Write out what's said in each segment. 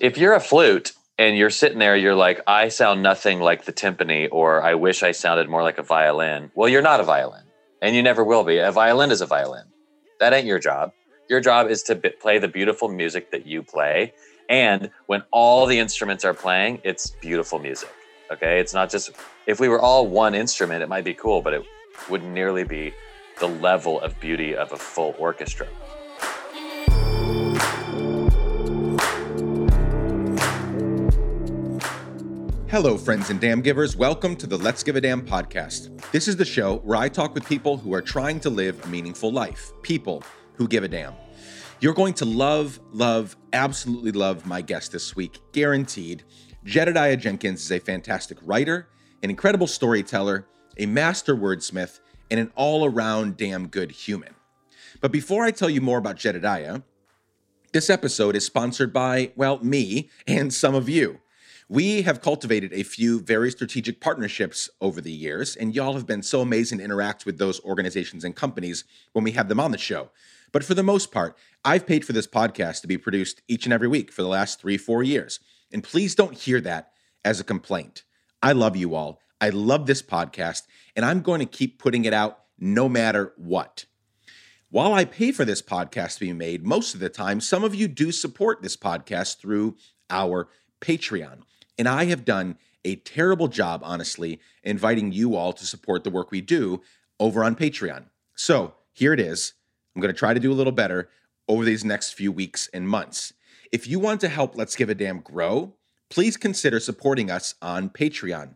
if you're a flute and you're sitting there, you're like, I sound nothing like the timpani, or I wish I sounded more like a violin. Well, you're not a violin, and you never will be. A violin is a violin. That ain't your job. Your job is to b- play the beautiful music that you play. And when all the instruments are playing, it's beautiful music. Okay. It's not just, if we were all one instrument, it might be cool, but it wouldn't nearly be the level of beauty of a full orchestra. Hello, friends and damn givers. Welcome to the Let's Give a Damn podcast. This is the show where I talk with people who are trying to live a meaningful life, people who give a damn. You're going to love, love, absolutely love my guest this week, guaranteed. Jedediah Jenkins is a fantastic writer, an incredible storyteller, a master wordsmith, and an all around damn good human. But before I tell you more about Jedediah, this episode is sponsored by, well, me and some of you. We have cultivated a few very strategic partnerships over the years, and y'all have been so amazing to interact with those organizations and companies when we have them on the show. But for the most part, I've paid for this podcast to be produced each and every week for the last three, four years. And please don't hear that as a complaint. I love you all. I love this podcast, and I'm going to keep putting it out no matter what. While I pay for this podcast to be made, most of the time, some of you do support this podcast through our Patreon. And I have done a terrible job, honestly, inviting you all to support the work we do over on Patreon. So here it is. I'm going to try to do a little better over these next few weeks and months. If you want to help Let's Give a Damn grow, please consider supporting us on Patreon.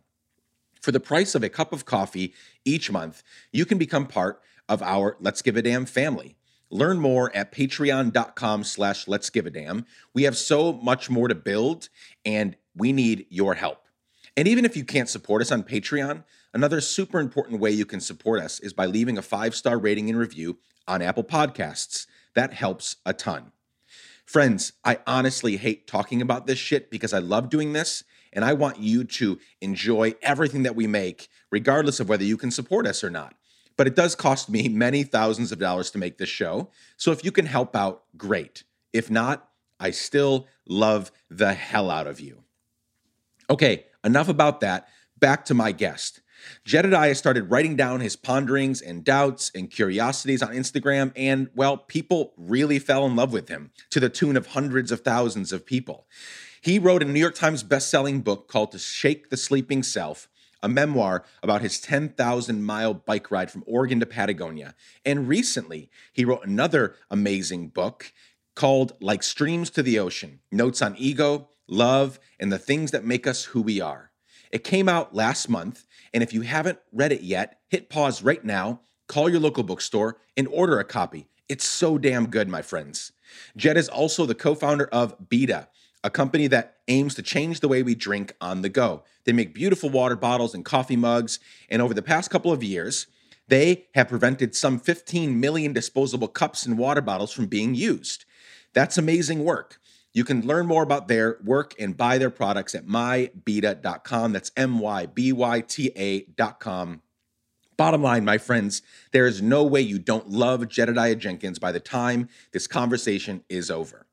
For the price of a cup of coffee each month, you can become part of our Let's Give a Damn family. Learn more at patreon.com slash let's give a damn. We have so much more to build, and we need your help. And even if you can't support us on Patreon, another super important way you can support us is by leaving a five star rating and review on Apple Podcasts. That helps a ton. Friends, I honestly hate talking about this shit because I love doing this and I want you to enjoy everything that we make, regardless of whether you can support us or not. But it does cost me many thousands of dollars to make this show. So if you can help out, great. If not, I still love the hell out of you. Okay, enough about that. Back to my guest. Jedediah started writing down his ponderings and doubts and curiosities on Instagram, and well, people really fell in love with him to the tune of hundreds of thousands of people. He wrote a New York Times best-selling book called To Shake the Sleeping Self, a memoir about his 10,000 mile bike ride from Oregon to Patagonia. And recently, he wrote another amazing book called Like Streams to the Ocean Notes on Ego, love, and the things that make us who we are. It came out last month, and if you haven't read it yet, hit pause right now, call your local bookstore, and order a copy. It's so damn good, my friends. Jed is also the co founder of Byta, a company that aims to change the way we drink on the go. They make beautiful water bottles and coffee mugs, and over the past couple of years, they have prevented some 15 million disposable cups and water bottles from being used. That's amazing work. You can learn more about their work and buy their products at mybyta.com. That's M Y B Y T A.com. Bottom line, my friends, there is no way you don't love Jedediah Jenkins by the time this conversation is over.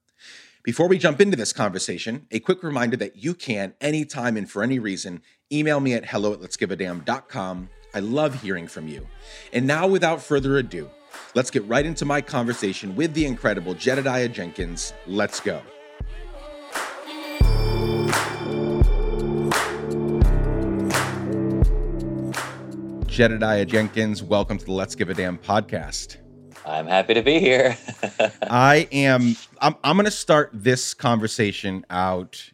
Before we jump into this conversation, a quick reminder that you can, anytime and for any reason, email me at hello at let'sgiveadamn.com. I love hearing from you. And now, without further ado, let's get right into my conversation with the incredible Jedediah Jenkins. Let's go. Jedediah Jenkins, welcome to the Let's Give a Damn podcast. I'm happy to be here. I am. I'm, I'm going to start this conversation out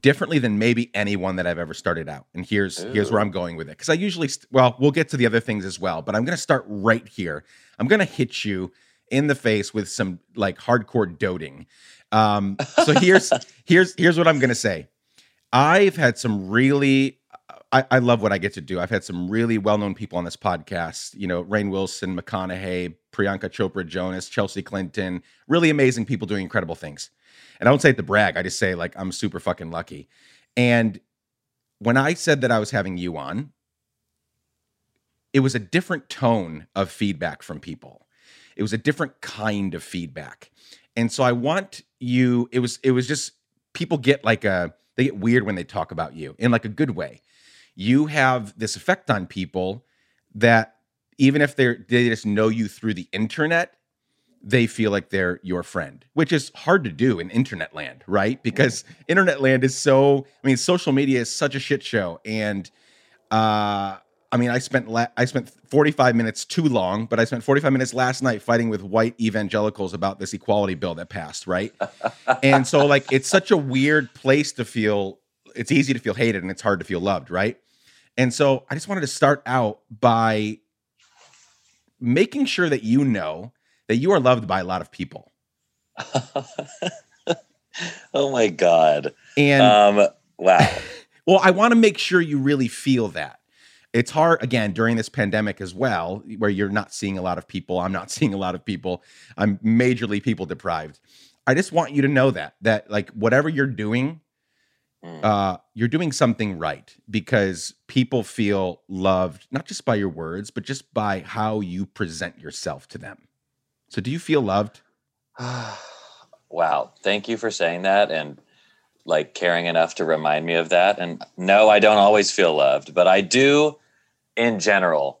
differently than maybe anyone that I've ever started out. And here's Ooh. here's where I'm going with it. Because I usually, st- well, we'll get to the other things as well. But I'm going to start right here. I'm going to hit you in the face with some like hardcore doting. Um, so here's here's here's what I'm going to say. I've had some really I, I, love what I get to do. I've had some really well-known people on this podcast. You know, Rainn Wilson, McConaughey, Priyanka Chopra Jonas, Chelsea Clinton, really amazing people doing incredible things. And I don't say it to brag. I just say like I'm super fucking lucky. And when I said that I was having you on, it was a different tone of feedback from people. It was a different kind of feedback. And so I want you it was it was just people get like a they get weird when they talk about you in like a good way. You have this effect on people that even if they're they just know you through the internet, they feel like they're your friend, which is hard to do in internet land, right? Because internet land is so I mean, social media is such a shit show. And uh I mean, I spent la- I spent 45 minutes too long, but I spent 45 minutes last night fighting with white evangelicals about this equality bill that passed, right? and so like it's such a weird place to feel it's easy to feel hated and it's hard to feel loved, right? And so I just wanted to start out by making sure that you know that you are loved by a lot of people. oh my god. And Um wow. well, I want to make sure you really feel that. It's hard again during this pandemic as well, where you're not seeing a lot of people. I'm not seeing a lot of people. I'm majorly people deprived. I just want you to know that that like whatever you're doing. Uh, you're doing something right because people feel loved not just by your words, but just by how you present yourself to them. So, do you feel loved? wow. Thank you for saying that and like caring enough to remind me of that. And no, I don't always feel loved, but I do in general.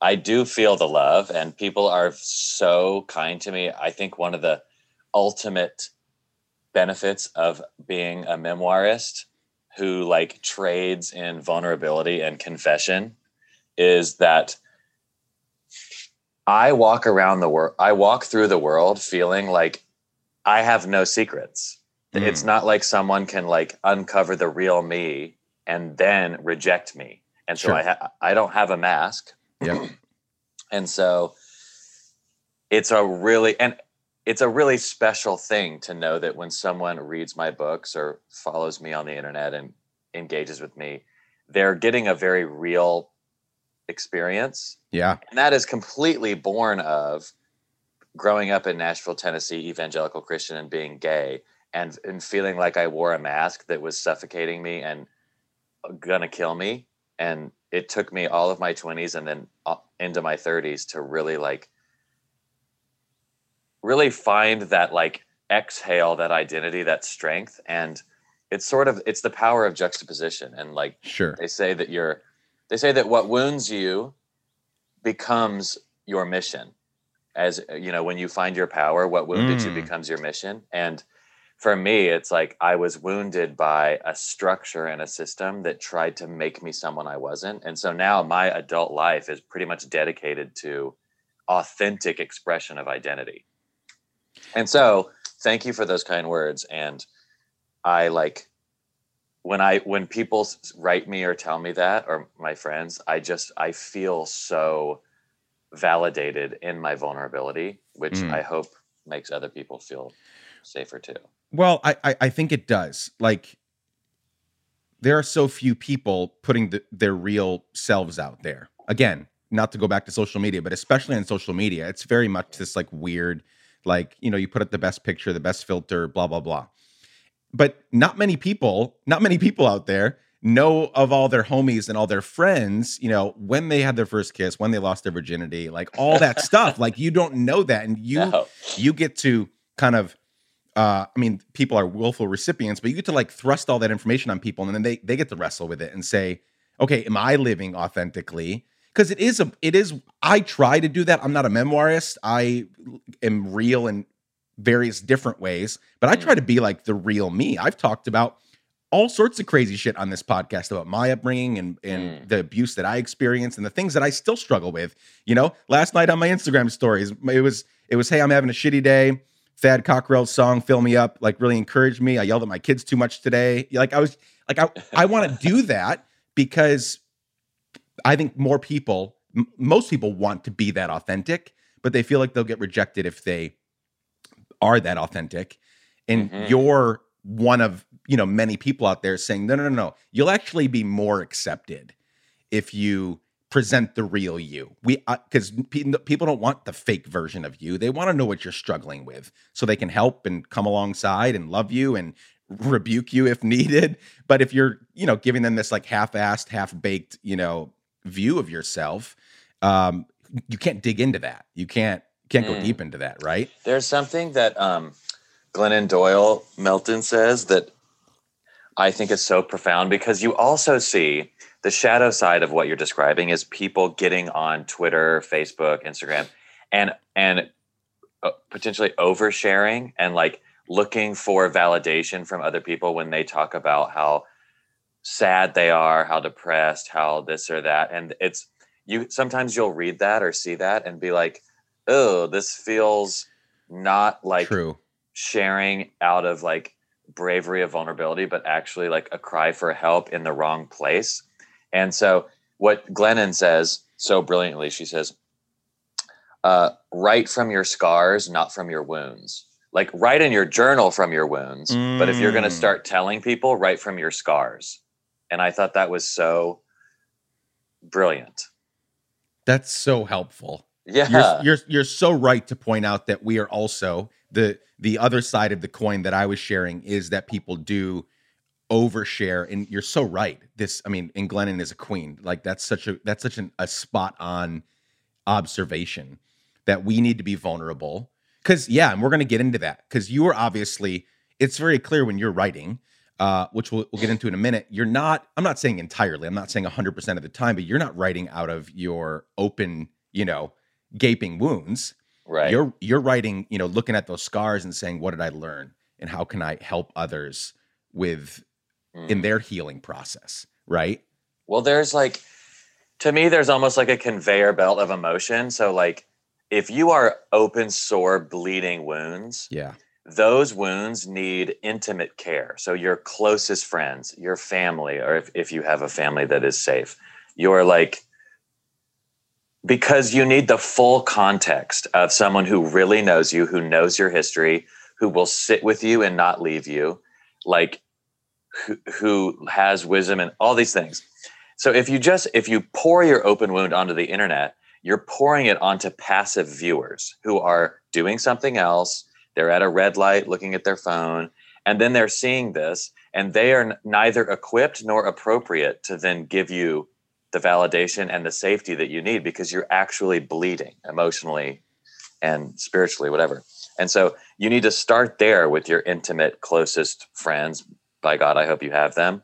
I do feel the love and people are so kind to me. I think one of the ultimate benefits of being a memoirist who like trades in vulnerability and confession is that I walk around the world, I walk through the world feeling like I have no secrets. It's Mm. not like someone can like uncover the real me and then reject me. And so Sure. I ha- I don't have a mask. Yep. And so it's a really and it's a really special thing to know that when someone reads my books or follows me on the internet and engages with me, they're getting a very real experience Yeah. and that is completely born of growing up in Nashville, Tennessee, evangelical Christian and being gay and, and feeling like I wore a mask that was suffocating me and gonna kill me. And it took me all of my 20s and then uh, into my 30s to really like, really find that like exhale, that identity, that strength. And it's sort of, it's the power of juxtaposition. And like, Sure. they say that you're they say that what wounds you becomes your mission as you know when you find your power what wounded Mm. you becomes your mission and for me it's like i was wounded by a structure and a system that tried to make me someone i wasn't and so now my adult life is pretty much dedicated to authentic expression of identity and so thank you for those kind words and i like when i when people write me or tell me that or my friends i just i feel so validated in my vulnerability which Mm. i hope makes other people feel safer too Well, I, I I think it does. Like there are so few people putting the, their real selves out there. Again, not to go back to social media, but especially on social media, it's very much this like weird, like you know, you put up the best picture, the best filter, blah blah blah. But not many people, not many people out there know of all their homies and all their friends, you know, when they had their first kiss, when they lost their virginity, like all that stuff. Like you don't know that, and you No. you get to kind of uh i mean people are willful recipients but you get to like thrust all that information on people and then they they get to wrestle with it and say okay am i living authentically because it is a it is i try to do that i'm not a memoirist i am real in various different ways but i Mm. try to be like the real me i've talked about all sorts of crazy shit on this podcast about my upbringing and and Mm. the abuse that I experienced and the things that I still struggle with. You know, last night on my Instagram stories, it was it was, hey, I'm having a shitty day. Thad Cockrell's song "Fill Me Up" like really encouraged me. I yelled at my kids too much today. Like I was like I I want to do that because I think more people, m- most people want to be that authentic, but they feel like they'll get rejected if they are that authentic. And Mhm. you're one of you know many people out there saying no no no no you'll actually be more accepted if you present the real you we because people don't want the fake version of you they want to know what you're struggling with so they can help and come alongside and love you and rebuke you if needed but if you're you know giving them this like half-assed half-baked you know view of yourself um you can't dig into that you can't can't go Mm. deep into that right There's something that um, Glennon Doyle Melton says that I think is so profound because you also see the shadow side of what you're describing is people getting on Twitter, Facebook, Instagram, and and uh, potentially oversharing and like looking for validation from other people when they talk about how sad they are, how depressed, how this or that, and it's you. Sometimes you'll read that or see that and be like, "Oh, this feels not like True. sharing out of like bravery of vulnerability, but actually like a cry for help in the wrong place. And so, what Glennon says so brilliantly, she says, uh, write from your scars, not from your wounds. Like, write in your journal from your wounds. But if you're going to Mm. start telling people, write from your scars. And I thought that was so brilliant. That's so helpful. Yeah. You're, you're you're so right to point out that we are also the the other side of the coin that I was sharing is that people do overshare and you're so right this i mean and glennon is a queen like that's such a that's such an, a spot on observation that we need to be vulnerable because yeah and we're going to get into that because you are obviously it's very clear when you're writing uh, which we'll, we'll get into in a minute you're not i'm not saying entirely i'm not saying 100% of the time but you're not writing out of your open you know gaping wounds right. you're you're writing you know looking at those scars and saying what did i learn and how can i help others with Mm. in their healing process right Well, there's like, to me, there's almost like a conveyor belt of emotion. So, like, if you are open, sore, bleeding wounds, yeah those wounds need intimate care. So, your closest friends, your family, or if, if you have a family that is safe, you're like, because you need the full context of someone who really knows you, who knows your history, who will sit with you and not leave you, like, who, who has wisdom and all these things. So if you just if you pour your open wound onto the internet, you're pouring it onto passive viewers who are doing something else. They're at a red light looking at their phone, and then they're seeing this, and they are neither equipped nor appropriate to then give you the validation and the safety that you need because you're actually bleeding emotionally and spiritually, whatever. And so you need to start there with your intimate, closest friends. By God, I hope you have them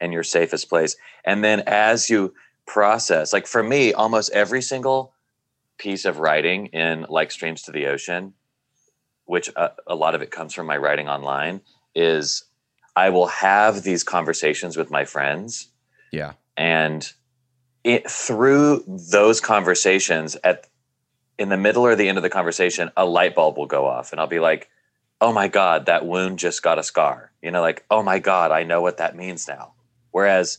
and your safest place. And then as you process, like for me, almost every single piece of writing in like Streams to the Ocean, which uh, a lot of it comes from my writing online, is I will have these conversations with my friends yeah. and it through those conversations at in the middle or the end of the conversation a light bulb will go off and i'll be like oh my god that wound just got a scar. You know like oh my god i know what that means now. Whereas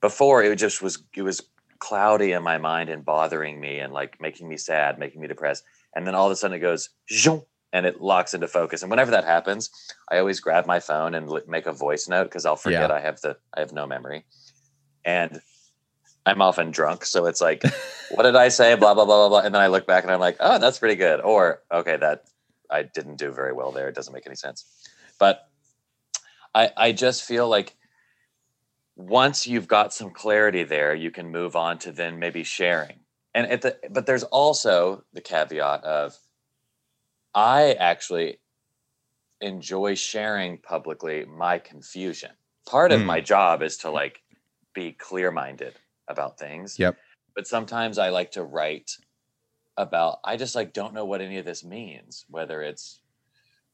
before it just was it was cloudy in my mind and bothering me and like making me sad making me depressed. And then all of a sudden it goes "Zhong," and it locks into focus and whenever that happens i always grab my phone and make a voice note because i'll forget Yeah. i have the i have no memory and I'm often drunk, so it's like, what did I say? Blah blah blah blah blah, and then I look back and I'm like, oh, that's pretty good, or okay, that I didn't do very well there. It doesn't make any sense, but I I just feel like once you've got some clarity there, you can move on to then maybe sharing. And at the but there's also the caveat of I actually enjoy sharing publicly my confusion. Part of Hmm. my job is to like be clear minded about things. Yep. But sometimes I like to write about, I just like don't know what any of this means, whether it's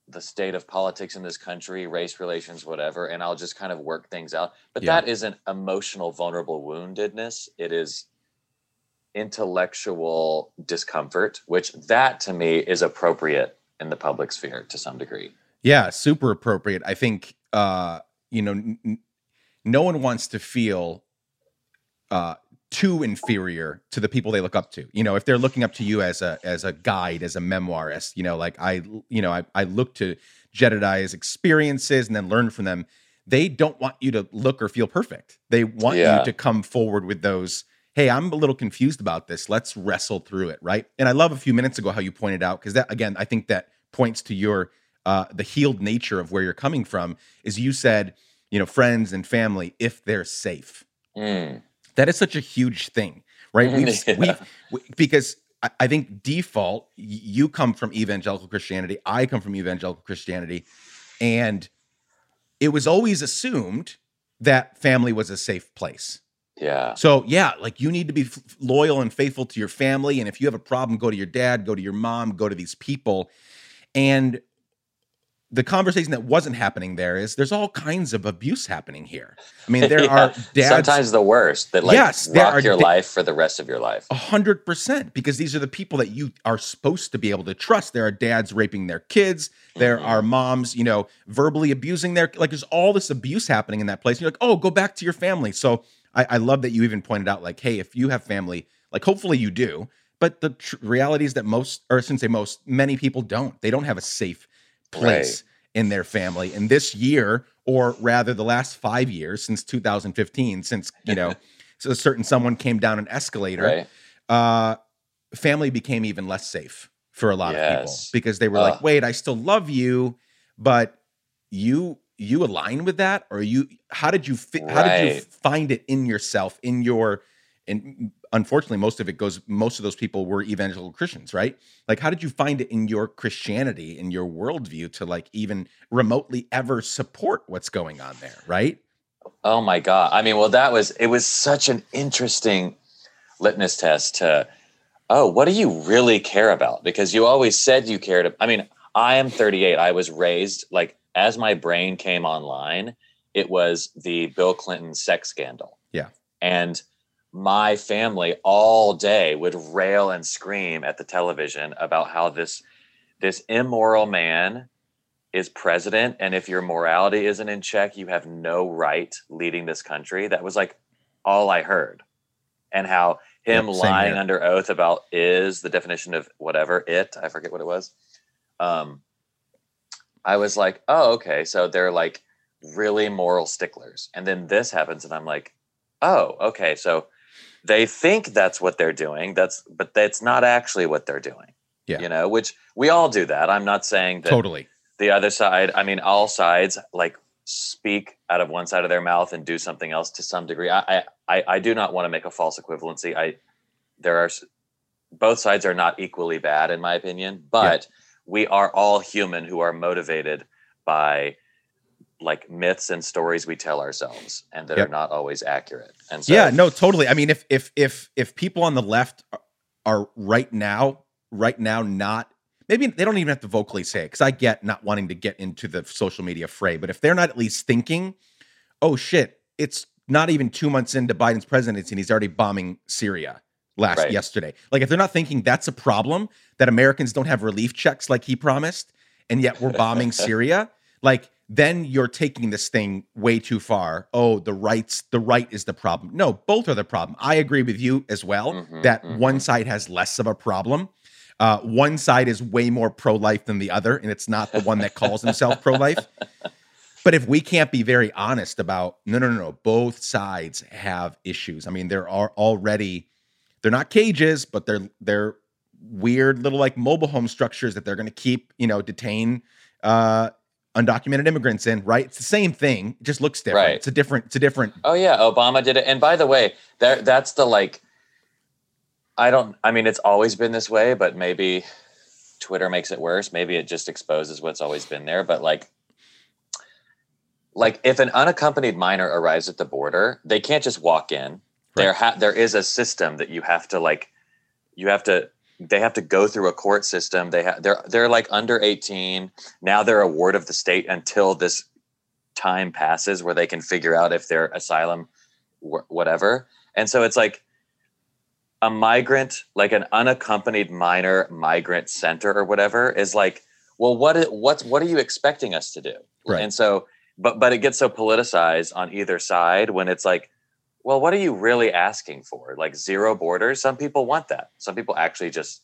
the state of politics in this country, race relations, whatever. And I'll just kind of work things out. But Yeah. that isn't emotional, vulnerable woundedness. It is intellectual discomfort, which that to me is appropriate in the public sphere to some degree. Yeah, super appropriate. I think uh, you know, n- no one wants to feel uh too inferior to the people they look up to. You know, if they're looking up to you as a as a guide, as a memoirist, you know, like I you know, I, I look to Jedediah's experiences and then learn from them. They don't want you to look or feel perfect. They want Yeah. you to come forward with those, hey, I'm a little confused about this. Let's wrestle through it, right? And I love a few minutes ago how you pointed out, because that again, I think that points to your uh, the healed nature of where you're coming from is you said you know friends and family if they're safe Mm. that is such a huge thing right we've, Yeah. we've we, because I, I think default you come from evangelical christianity i come from evangelical christianity and it was always assumed that family was a safe place. Yeah. So yeah, like you need to be f- loyal and faithful to your family, and if you have a problem, go to your dad, go to your mom, go to these people. And the conversation that wasn't happening there is there's all kinds of abuse happening here. I mean, there Yeah. are dads Sometimes the worst that like Yes, rock are your da- life for the rest of your life. A hundred percent, because these are the people that you are supposed to be able to trust. There are dads raping their kids. There Mhm. are moms, you know, verbally abusing their like. There's all this abuse happening in that place. You're like, oh, go back to your family. So I, I love that you even pointed out, like, hey, if you have family, like, hopefully you do. But the tr- reality is that most, or shouldn't say most, many people don't. They don't have a safe place in their family. And this year, or rather, the last five years since 2015, since you know, so a certain someone came down an escalator Right. uh, family became even less safe for a lot of people because they were like, "Wait, I still love you, but you you align with that, or you how did you fi- how did you find it in yourself in your and unfortunately most of it goes most of those people were evangelical christians right like how did you find it in your christianity in your worldview to like even remotely ever support what's going on there right Oh my god. I mean, well, that was it was such an interesting litmus test to oh, what do you really care about? Because you always said you cared. I mean, I am 38. I was raised like as my brain came online, it was the Bill Clinton sex scandal. Yeah. And my family all day would rail and scream at the television about how this this immoral man is president and if your morality isn't in check you have no right leading this country that was like all i heard and how him Yep, lying here. under oath about is the definition of whatever it i forget what it was um i was like oh okay so they're like really moral sticklers. And then this happens and i'm like oh okay so they think that's what they're doing that's but that's not actually what they're doing. Yeah. you know which we all do that. I'm not saying that totally. the other side i mean all sides like speak out of one side of their mouth and do something else to some degree. I i i do not want to make a false equivalency. I there are both sides are not equally bad in my opinion but we are all human who are motivated by like myths and stories we tell ourselves and that Yep. are not always accurate and so yeah, no, totally. I mean, if if if if people on the left are, right now, right now, not maybe they don't even have to vocally say it because I get not wanting to get into the social media fray, but if they're not at least thinking, oh shit, it's not even two months into Biden's presidency and he's already bombing Syria last Right. yesterday. Like if they're not thinking that's a problem that Americans don't have relief checks like he promised, and yet we're bombing Syria, like then you're taking this thing way too far. Oh, the rights, the right is the problem. No, both are the problem. I agree with you as well Mhm, that mhm. one side has less of a problem. Uh, one side is way more pro-life than the other, and it's not the one that calls himself pro-life. But if we can't be very honest about no, no, no, no, both sides have issues. I mean, there are already they're not cages, but they're they're weird little like mobile home structures that they're going to keep, you know, detain uh undocumented immigrants in, right? It's the same thing, it just looks different. Right. It's a different it's a different Oh yeah, Obama did it. And by the way, that that's the like I don't I mean it's always been this way, but maybe Twitter makes it worse. Maybe it just exposes what's always been there, but like like if an unaccompanied minor arrives at the border, they can't just walk in. There ha- there is a system that you have to like you have to they have to go through a court system. They have they're they're like under 18. Now they're a ward of the state until this time passes where they can figure out if they're asylum wh- whatever. And so it's like a migrant, like an unaccompanied minor migrant center or whatever is like, well, what what's what are you expecting us to do? Right. And so but but it gets so politicized on either side when it's like well, what are you really asking for? Like zero borders? Some people want that. Some people actually just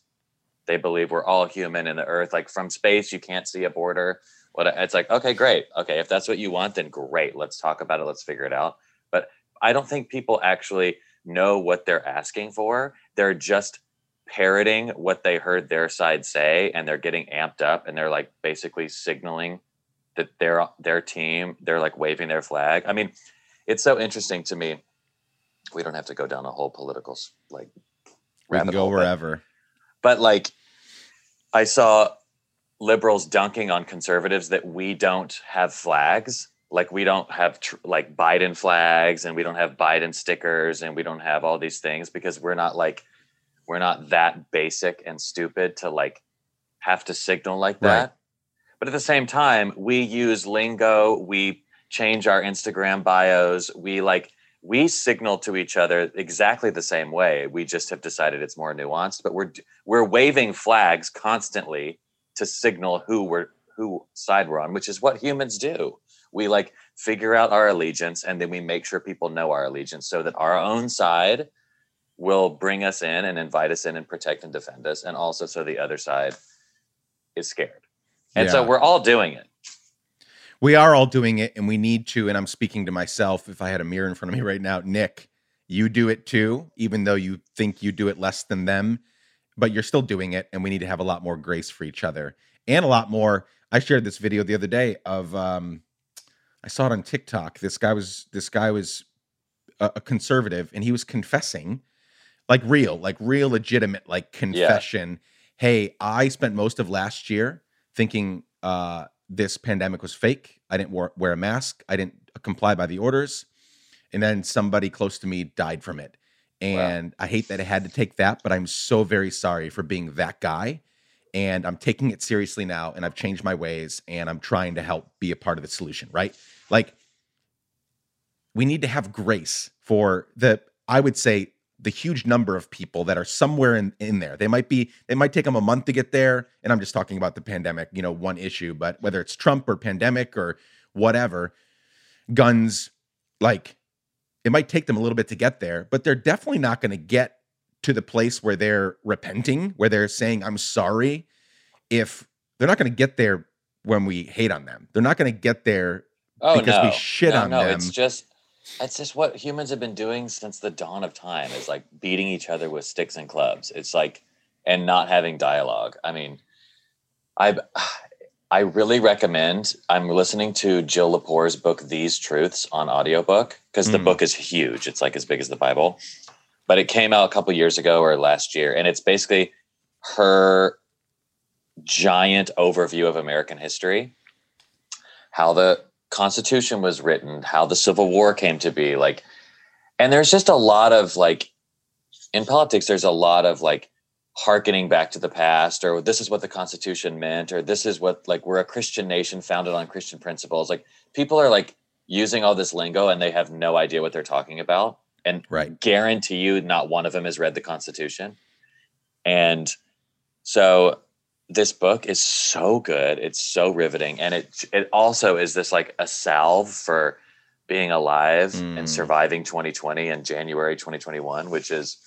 they believe we're all human in the earth. Like from space, you can't see a border. What it's like, okay, great. Okay, if that's what you want, then great. Let's talk about it. Let's figure it out. But I don't think people actually know what they're asking for. They're just parroting what they heard their side say, and they're getting amped up, and they're like basically signaling that their their team, they're like waving their flag. I mean, it's so interesting to me. We don't have to go down a whole political like we can go hole, but- wherever. but like I saw liberals dunking on conservatives that we don't have flags. like we don't have tr- like Biden flags and we don't have Biden stickers and we don't have all these things because we're not like we're not that basic and stupid to like have to signal like that. Right. But at the same time, we use lingo, we change our Instagram bios, we like we signal to each other exactly the same way. We just have decided it's more nuanced, but we're we're waving flags constantly to signal who we're who side we're on, which is what humans do. We like figure out our allegiance and then we make sure people know our allegiance so that our own side will bring us in and invite us in and protect and defend us and also so the other side is scared. And so we're all doing it. We are all doing it, and we need to. And I'm speaking to myself. If I had a mirror in front of me right now, Nick, you do it too, even though you think you do it less than them, but you're still doing it. And we need to have a lot more grace for each other and a lot more. I shared this video the other day of, um, I saw it on TikTok. This guy was this guy was a, a conservative, and he was confessing, like real, like real legitimate, like confession. Hey, I spent most of last year thinking uh, this pandemic was fake. I didn't wear, wear a mask. I didn't uh, comply by the orders. And then somebody close to me died from it. And I hate that I had to take that, but I'm so very sorry for being that guy. And I'm taking it seriously now and I've changed my ways and I'm trying to help be a part of the solution, right? Like, we need to have grace for the, I would say, the huge number of people that are somewhere in, in there. They might be, it might take them a month to get there. And I'm just talking about the pandemic, you know, one issue, but mm-hmm. whether it's Trump or pandemic or whatever, guns, like it might take them a little bit to get there, but they're definitely not going to get to the place where they're repenting, where they're saying, I'm sorry. If they're not going to get there when we hate on them, they're not going to get there Oh because no. we shit no, on no, them. It's just it's just what humans have been doing since the dawn of time is like beating each other with sticks and clubs. It's like and not having dialogue. I mean, I I really recommend I'm listening to Jill Lepore's book These Truths on audiobook because the Mm. book is huge. It's like as big as the Bible. But it came out a couple years ago or last year and it's basically her giant overview of American history, how the Constitution was written, how the Civil War came to be, like, and there's just a lot of like in politics, there's a lot of like hearkening back to the past, or this is what the Constitution meant, or this is what like we're a Christian nation founded on Christian principles. Like people are like using all this lingo and they have no idea what they're talking about. And right. guarantee you not one of them has read the Constitution. And so this book is so good. It's so riveting. And it it also is this like a salve for being alive Mm. and surviving 2020 and January 2021, which is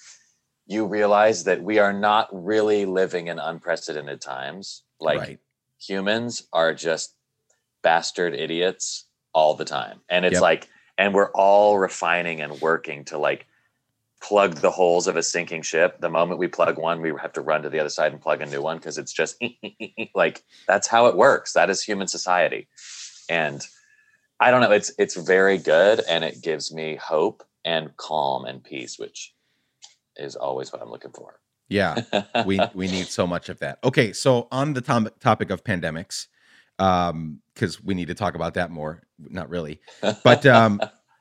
you realize that we are not really living in unprecedented times. Like right. humans are just bastard idiots all the time. And it's Yep. like, and we're all refining and working to like plug the holes of a sinking ship. The moment we plug one, we have to run to the other side and plug a new one because it's just like that's how it works. That is human society. And I don't know, it's it's very good and it gives me hope and calm and peace, which is always what I'm looking for. Yeah. we we need so much of that. Okay, so on the tom- topic of pandemics, um, because we need to talk about that more. Not really, but um,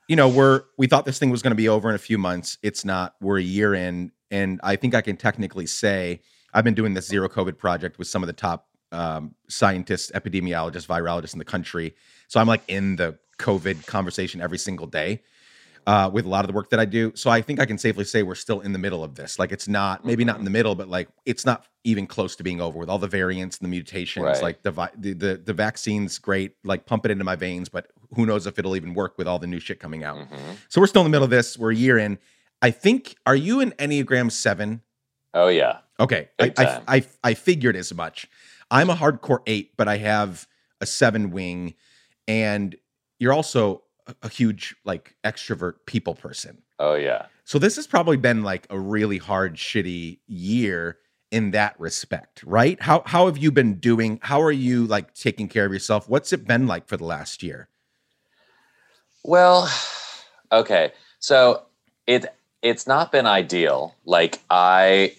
you know, we're we thought this thing was going to be over in a few months. It's not. We're a year in, and I think I can technically say I've been doing this zero COVID project with some of the top um, scientists, epidemiologists, virologists in the country. So I'm like in the COVID conversation every single day uh, with a lot of the work that I do. So I think I can safely say we're still in the middle of this. Like it's not maybe not in the middle, but like it's not even close to being over with all the variants and the mutations. Right. Like the, vi- the the the vaccine's great, like pump it into my veins, but who knows if it'll even work with all the new shit coming out. Mhm. So we're still in the middle of this. We're a year in. I think. Are you an Enneagram Seven? Oh yeah. Okay, I, I. I I figured as much. I'm a hardcore eight, but I have a seven wing, and you're also a, huge like extrovert people person. Oh yeah. So this has probably been like a really hard, shitty year in that respect, right? How how have you been doing? How are you like taking care of yourself? What's it been like for the last year? Well, okay. So it it's not been ideal. Like I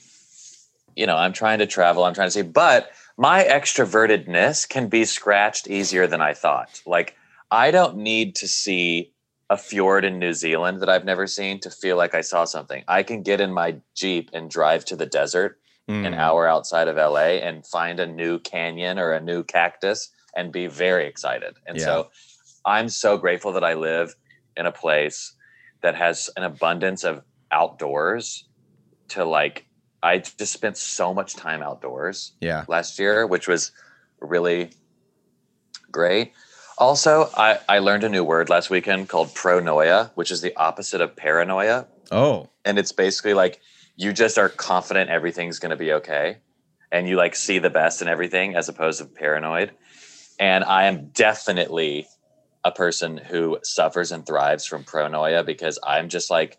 you know, I'm trying to travel, I'm trying to see, but my extrovertedness can be scratched easier than I thought. Like I don't need to see a fjord in New Zealand that I've never seen to feel like I saw something. I can get in my Jeep and drive to the desert Mm. an hour outside of LA and find a new canyon or a new cactus and be very excited. And Yeah. so I'm so grateful that I live in a place that has an abundance of outdoors to like I just spent so much time outdoors Yeah. last year, which was really great. Also, I, I learned a new word last weekend called pronoia, which is the opposite of paranoia Oh. and it's basically like you just are confident everything's going to be okay and you like see the best in everything as opposed to paranoid and i am definitely a person who suffers and thrives from pronoia because i'm just like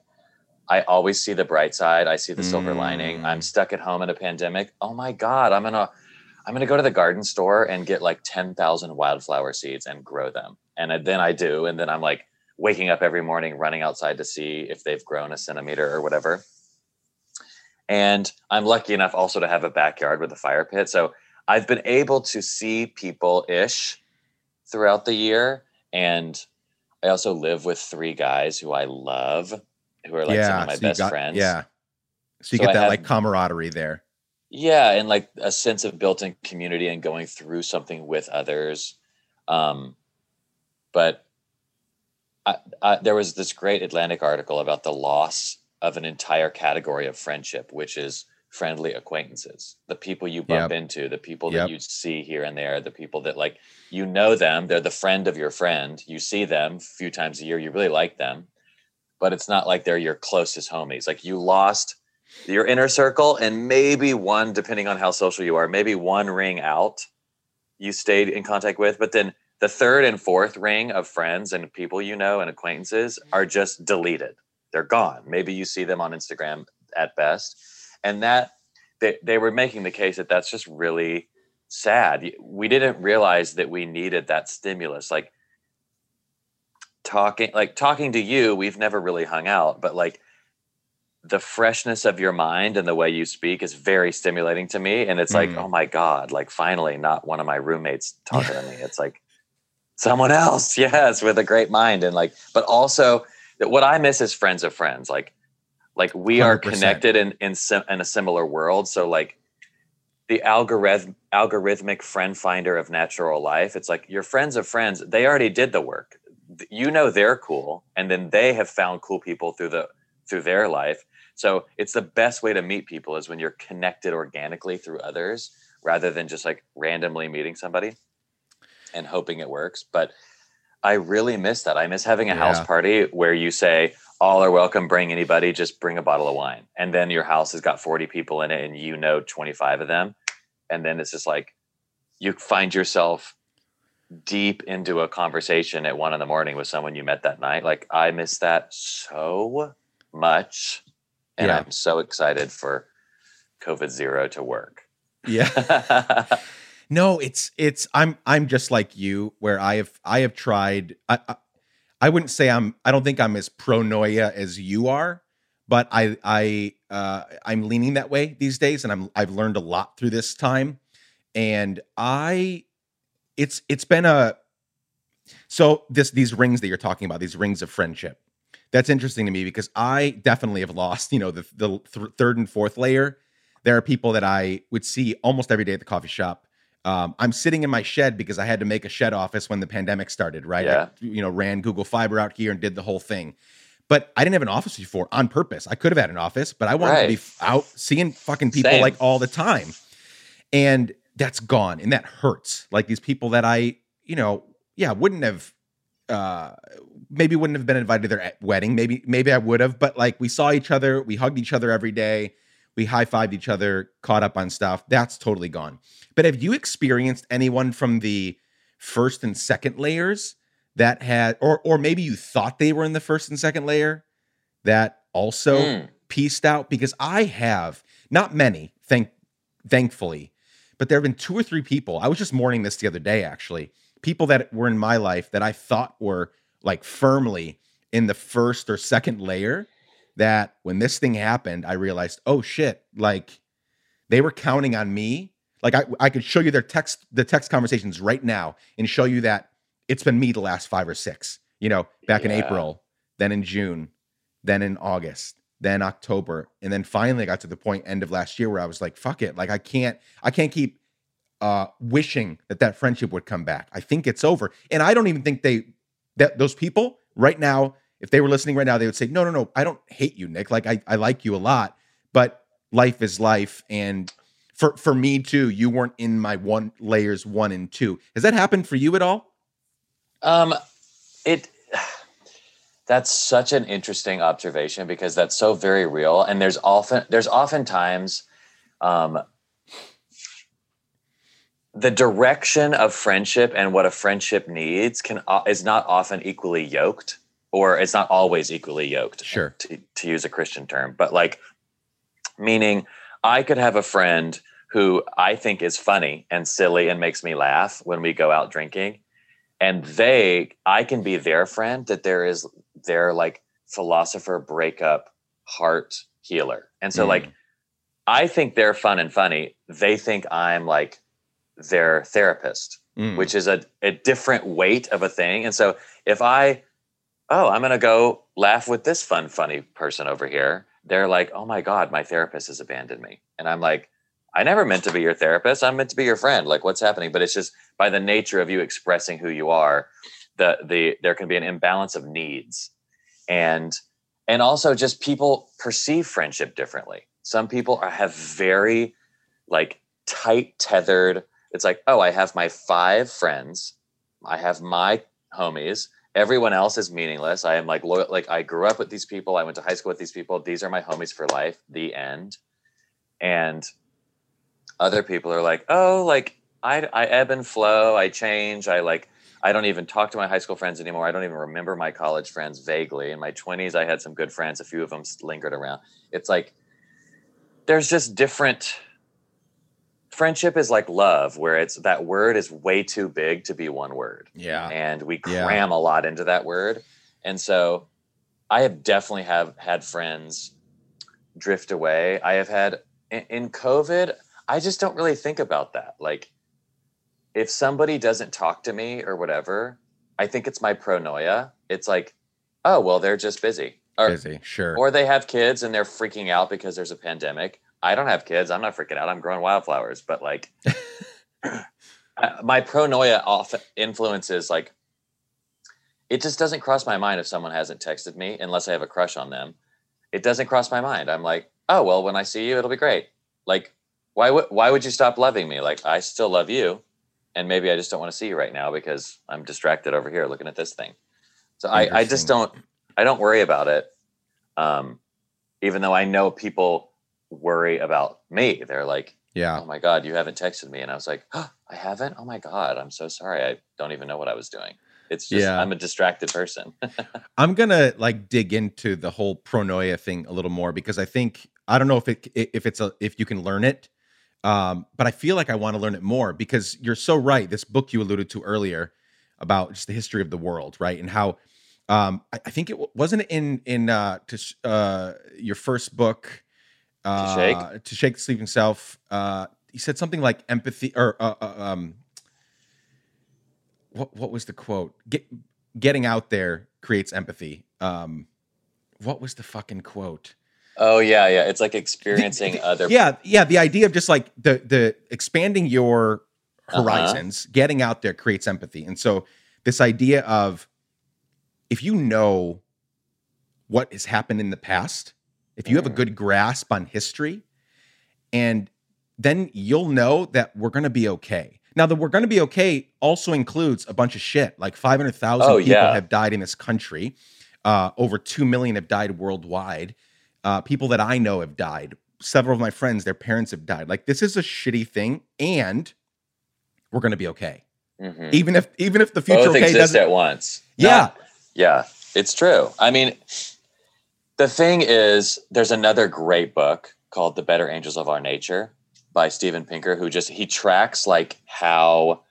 i always see the bright side i see the silver lining Mm. i'm stuck at home in a pandemic oh my god i'm gonna i'm gonna go to the garden store and get like 10000 wildflower seeds and grow them and then i do and then i'm like waking up every morning running outside to see if they've grown a centimeter or whatever and i'm lucky enough also to have a backyard with a fire pit so i've been able to see people ish throughout the year and i also live with three guys who i love who are like yeah. some of my so best got- friends Yeah. So you So get I that have- like camaraderie there. Yeah and like a sense of built-in community and going through something with others. Um but I, I, there was this great atlantic article about the loss of an entire category of friendship which is friendly acquaintances. The people you bump into the people that Yep. you see here and there the people that like you know them they're the friend of your friend. You see them a few times a year you really like them. But it's not like they're your closest homies. Like you lost your inner circle and maybe one depending on how social you are maybe one ring out you stayed in contact with. But then the third and fourth ring of friends and people you know and acquaintances are just deleted. They're gone. Maybe you see them on instagram at best. And that they, they were making the case that that's just really sad. We didn't realize that we needed that stimulus. Like talking like talking to you we've never really hung out but like the freshness of your mind and the way you speak is very stimulating to me and it's like Mhm. oh my god like finally not one of my roommates talking to me it's like someone else yes with a great mind and like but also what i miss is friends of friends like like we are 100%. connected in in, sim- in a similar world so like the algorithm algorithmic friend finder of natural life it's like your friends of friends they already did the work you know they're cool and then they have found cool people through the through their life so it's the best way to meet people is when you're connected organically through others rather than just like randomly meeting somebody and hoping it works. But i really miss that. I miss having a house party where you say all are welcome bring anybody just bring a bottle of wine. And then your house has got 40 people in it and you know 25 of them. And then it's just like you find yourself deep into a conversation at one in the morning with someone you met that night. Like i miss that so much and Yeah. i'm so excited for covid zero to work Yeah. No, it's it's I'm I'm just like you where I have I have tried I, I I wouldn't say I'm I don't think I'm as pronoia as you are, but I I uh I'm leaning that way these days and I'm I've learned a lot through this time and I it's it's been a so this these rings that you're talking about these rings of friendship that's interesting to me because I definitely have lost you know the the th- third and fourth layer there are people that I would see almost every day at the coffee shop um, I'm sitting in my shed because I had to make a shed office when the pandemic started, right? Yeah. I, you know, ran Google Fiber out here and did the whole thing. But I didn't have an office before on purpose. I could have had an office, but I wanted to be out seeing fucking people Same. like all the time. And that's gone. And that hurts. Like these people that I, you know, yeah, wouldn't have uh maybe wouldn't have been invited to their wedding. Maybe maybe I would have, but like we saw each other, we hugged each other every day, we high-fived each other, caught up on stuff. That's totally gone. But have you experienced anyone from the first and second layers that had or or maybe you thought they were in the first and second layer that also Mm. pieced out because I have not many, thank thankfully, but there have been two or three people. I was just mourning this the other day, actually. People that were in my life that I thought were like firmly in the first or second layer. That when this thing happened, I realized, oh shit, like they were counting on me. Like I, I could show you their text, the text conversations right now, and show you that it's been me the last five or six. You know, back in April, then in June, then in August, then October, and then finally I got to the point end of last year where I was like, "Fuck it!" Like I can't, I can't keep uh, wishing that that friendship would come back. I think it's over, and I don't even think they that those people right now, if they were listening right now, they would say, "No, no, no, I don't hate you, Nick. Like I, I like you a lot, but life is life, and." For, for me too, you weren't in my one layers one and two. Has that happened for you at all? Um, it that's such an interesting observation because that's so very real, and there's often there's oftentimes um, the direction of friendship and what a friendship needs can uh, is not often equally yoked, or it's not always equally yoked. Sure. To, to use a Christian term, but like meaning I could have a friend who I think is funny and silly and makes me laugh when we go out drinking and they i can be their friend that there is their like philosopher breakup heart healer and so Mm. like i think they're fun and funny they think i'm like their therapist Mm. which is a, a different weight of a thing. And so if i oh i'm going to go laugh with this fun funny person over here they're like oh my god my therapist has abandoned me. And i'm like i never meant to be your therapist. I'm meant to be your friend. Like what's happening? But it's just by the nature of you expressing who you are the the there can be an imbalance of needs. And and also just people perceive friendship differently. Some people are, have very like tight tethered it's like oh i have my five friends. I have my homies. Everyone else is meaningless. I am like loyal like i grew up with these people. I went to high school with these people. These are my homies for life. The end. And other people are like oh like i i ebb and flow. I change. I like i don't even talk to my high school friends anymore. I don't even remember my college friends vaguely. In my 20s i had some good friends. A few of them lingered around. It's like there's just different friendship is like love where it's that word is way too big to be one word yeah. and we Yeah. cram a lot into that word and so i have definitely have had friends drift away i have had in, in covid i just don't really think about that like if somebody doesn't talk to me or whatever i think it's my pronoia it's like oh well they're just busy or, Busy, sure. or they have kids and they're freaking out because there's a pandemic. I don't have kids. I'm not freaking out. I'm growing wildflowers. But like, my pronoia often influences like, it just doesn't cross my mind if someone hasn't texted me unless I have a crush on them. It doesn't cross my mind. I'm like, oh well, when I see you, it'll be great. Like, why would why would you stop loving me? Like, I still love you, and maybe I just don't want to see you right now because I'm distracted over here looking at this thing. So I, I just don't I don't worry about it. Um, even though I know people worry about me. They're like, yeah. oh my God, you haven't texted me. And I was like, oh, I haven't? Oh my God, I'm so sorry. I don't even know what I was doing. It's just, Yeah. I'm a distracted person. I'm gonna like dig into the whole pronoia thing a little more because I think I don't know if it if it's a if you can learn it, um, but I feel like I want to learn it more because you're so right. This book you alluded to earlier about just the history of the world, right, and how um, I, I think it wasn't in in uh, to sh- uh, your first book uh, Shake? to shake the sleeping self. Uh, he said something like empathy or uh, uh, um, what what was the quote? Get, getting out there creates empathy. Um, what was the fucking quote? oh yeah, yeah. It's like experiencing other. Yeah, yeah. The idea of just like the the expanding your Uh-huh. horizons, getting out there creates empathy, and so this idea of if you know what has happened in the past, if you have a good grasp on history, and then you'll know that we're going to be okay. Now, the we're going to be okay also includes a bunch of shit. Like 500,000 Oh, people yeah. have died in this country. Uh, over 2 million have died worldwide. Uh, people that I know have died. Several of my friends, their parents have died. Like this is a shitty thing, and we're going to be okay. Mhm. Even if even if the future Both okay exist doesn't. at once. Yeah. Not- yeah, it's true. I mean, the thing is, there's another great book called The Better Angels of Our Nature by Steven Pinker, who just he tracks like how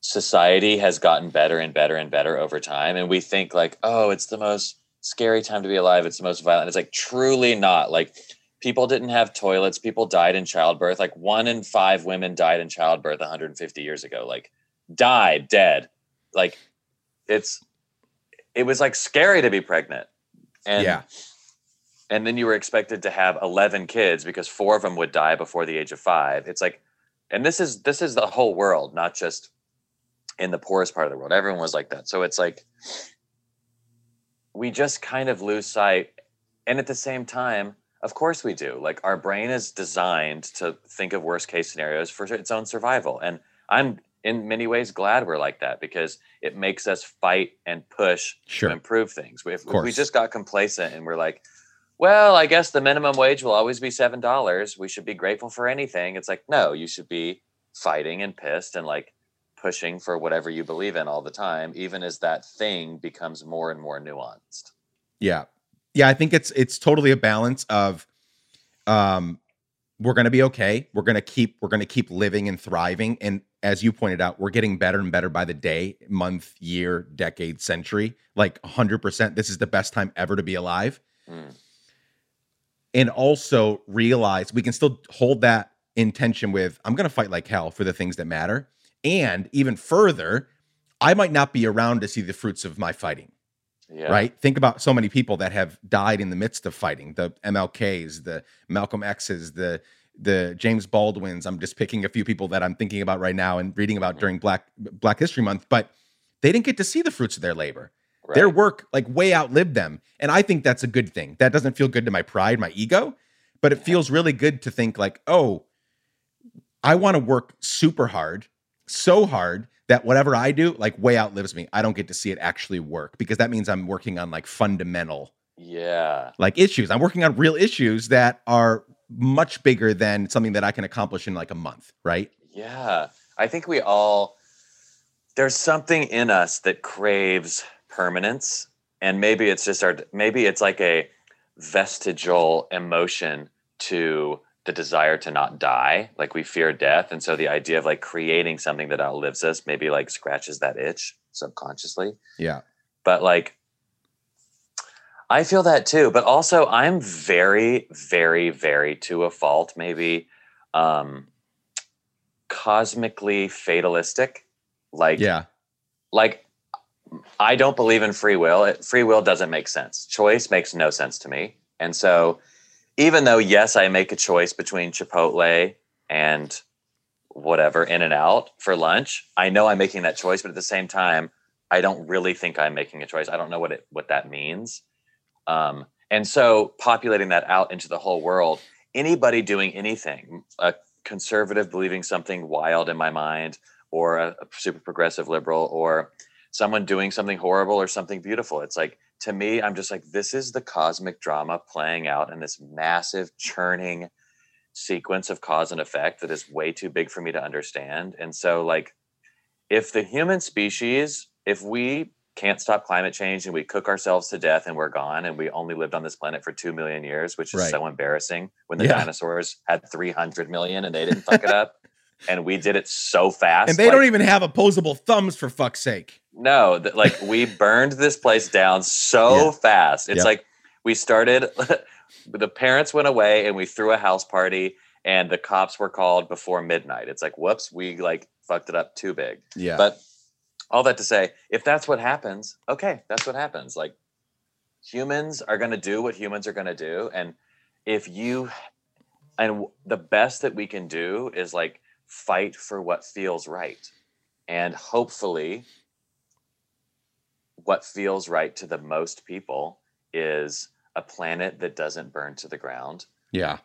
society has gotten better and better and better over time. And we think like, oh, it's the most scary time to be alive. It's the most violent. It's like truly not. Like people didn't have toilets. People died in childbirth. Like one in five women died in childbirth 150 years ago. Like died, dead. Like it's it was like scary to be pregnant. And yeah. and then you were expected to have 11 kids because four of them would die before the age of 5. It's like and this is this is the whole world, not just in the poorest part of the world. Everyone was like that. So it's like we just kind of lose sight and at the same time of course we do like our brain is designed to think of worst case scenarios for its own survival and i'm in many ways glad we're like that because it makes us fight and push Sure. to improve things if, if we just got complacent and we're like well i guess the minimum wage will always be seven dollars we should be grateful for anything it's like no you should be fighting and pissed and like pushing for whatever you believe in all the time even as that thing becomes more and more nuanced Yeah. Yeah, I think it's it's totally a balance of um we're going to be okay. We're going to keep we're going to keep living and thriving and as you pointed out, we're getting better and better by the day, month, year, decade, century. Like 100% this is the best time ever to be alive. Mm. And also realize we can still hold that intention with I'm going to fight like hell for the things that matter. And even further, I might not be around to see the fruits of my fighting yeah right? Think about so many people that have died in the midst of fighting the MLKs, the Malcolm X's, the the James Baldwins. I'm just picking a few people that I'm thinking about right now and reading about Mhm. during Black Black History Month, but they didn't get to see the fruits of their labor. right. Their work like way outlived them, and I think that's a good thing. That doesn't feel good to my pride, my ego, but it Yeah. feels really good to think like, oh, I want to work super hard, so hard that whatever I do like way outlives me. I don't get to see it actually work because that means I'm working on like fundamental yeah like issues. I'm working on real issues that are much bigger than something that I can accomplish in like a month, right? Yeah, I think we all there's something in us that craves permanence and maybe it's just our maybe it's like a vestigial emotion to the desire to not die, like we fear death and so the idea of like creating something that outlives us maybe like scratches that itch subconsciously. Yeah. But like I feel that too, but also I'm very very very to a fault maybe um cosmically fatalistic. Like Yeah. like i don't believe in free will. It- free will doesn't make sense. Choice makes no sense to me. And so even though yes i make a choice between Chipotle and whatever In-N-Out for lunch i know i'm making that choice but at the same time i don't really think i'm making a choice. I don't know what it what that means um, and so populating that out into the whole world anybody doing anything a conservative believing something wild in my mind or a, a super progressive liberal or someone doing something horrible or something beautiful it's like to me i'm just like this is the cosmic drama playing out in this massive churning sequence of cause and effect that is way too big for me to understand. And so like if the human species if we can't stop climate change and we cook ourselves to death and we're gone and we only lived on this planet for 2 million years which is Right. so embarrassing when the Yeah. dinosaurs had 300 million and they didn't fuck it up and we did it so fast And they like- don't even have opposable thumbs for fuck's sake. no, that like we burned this place down so Yeah. fast. It's Yep. like we started the parents went away and we threw a house party and the cops were called before midnight. It's like whoops, we like fucked it up too big. Yeah. But all that to say, if that's what happens, okay, that's what happens. Like humans are going to do what humans are going to do and if you and the best that we can do is like fight for what feels right. And hopefully what feels right to the most people is a planet that doesn't burn to the ground yeah.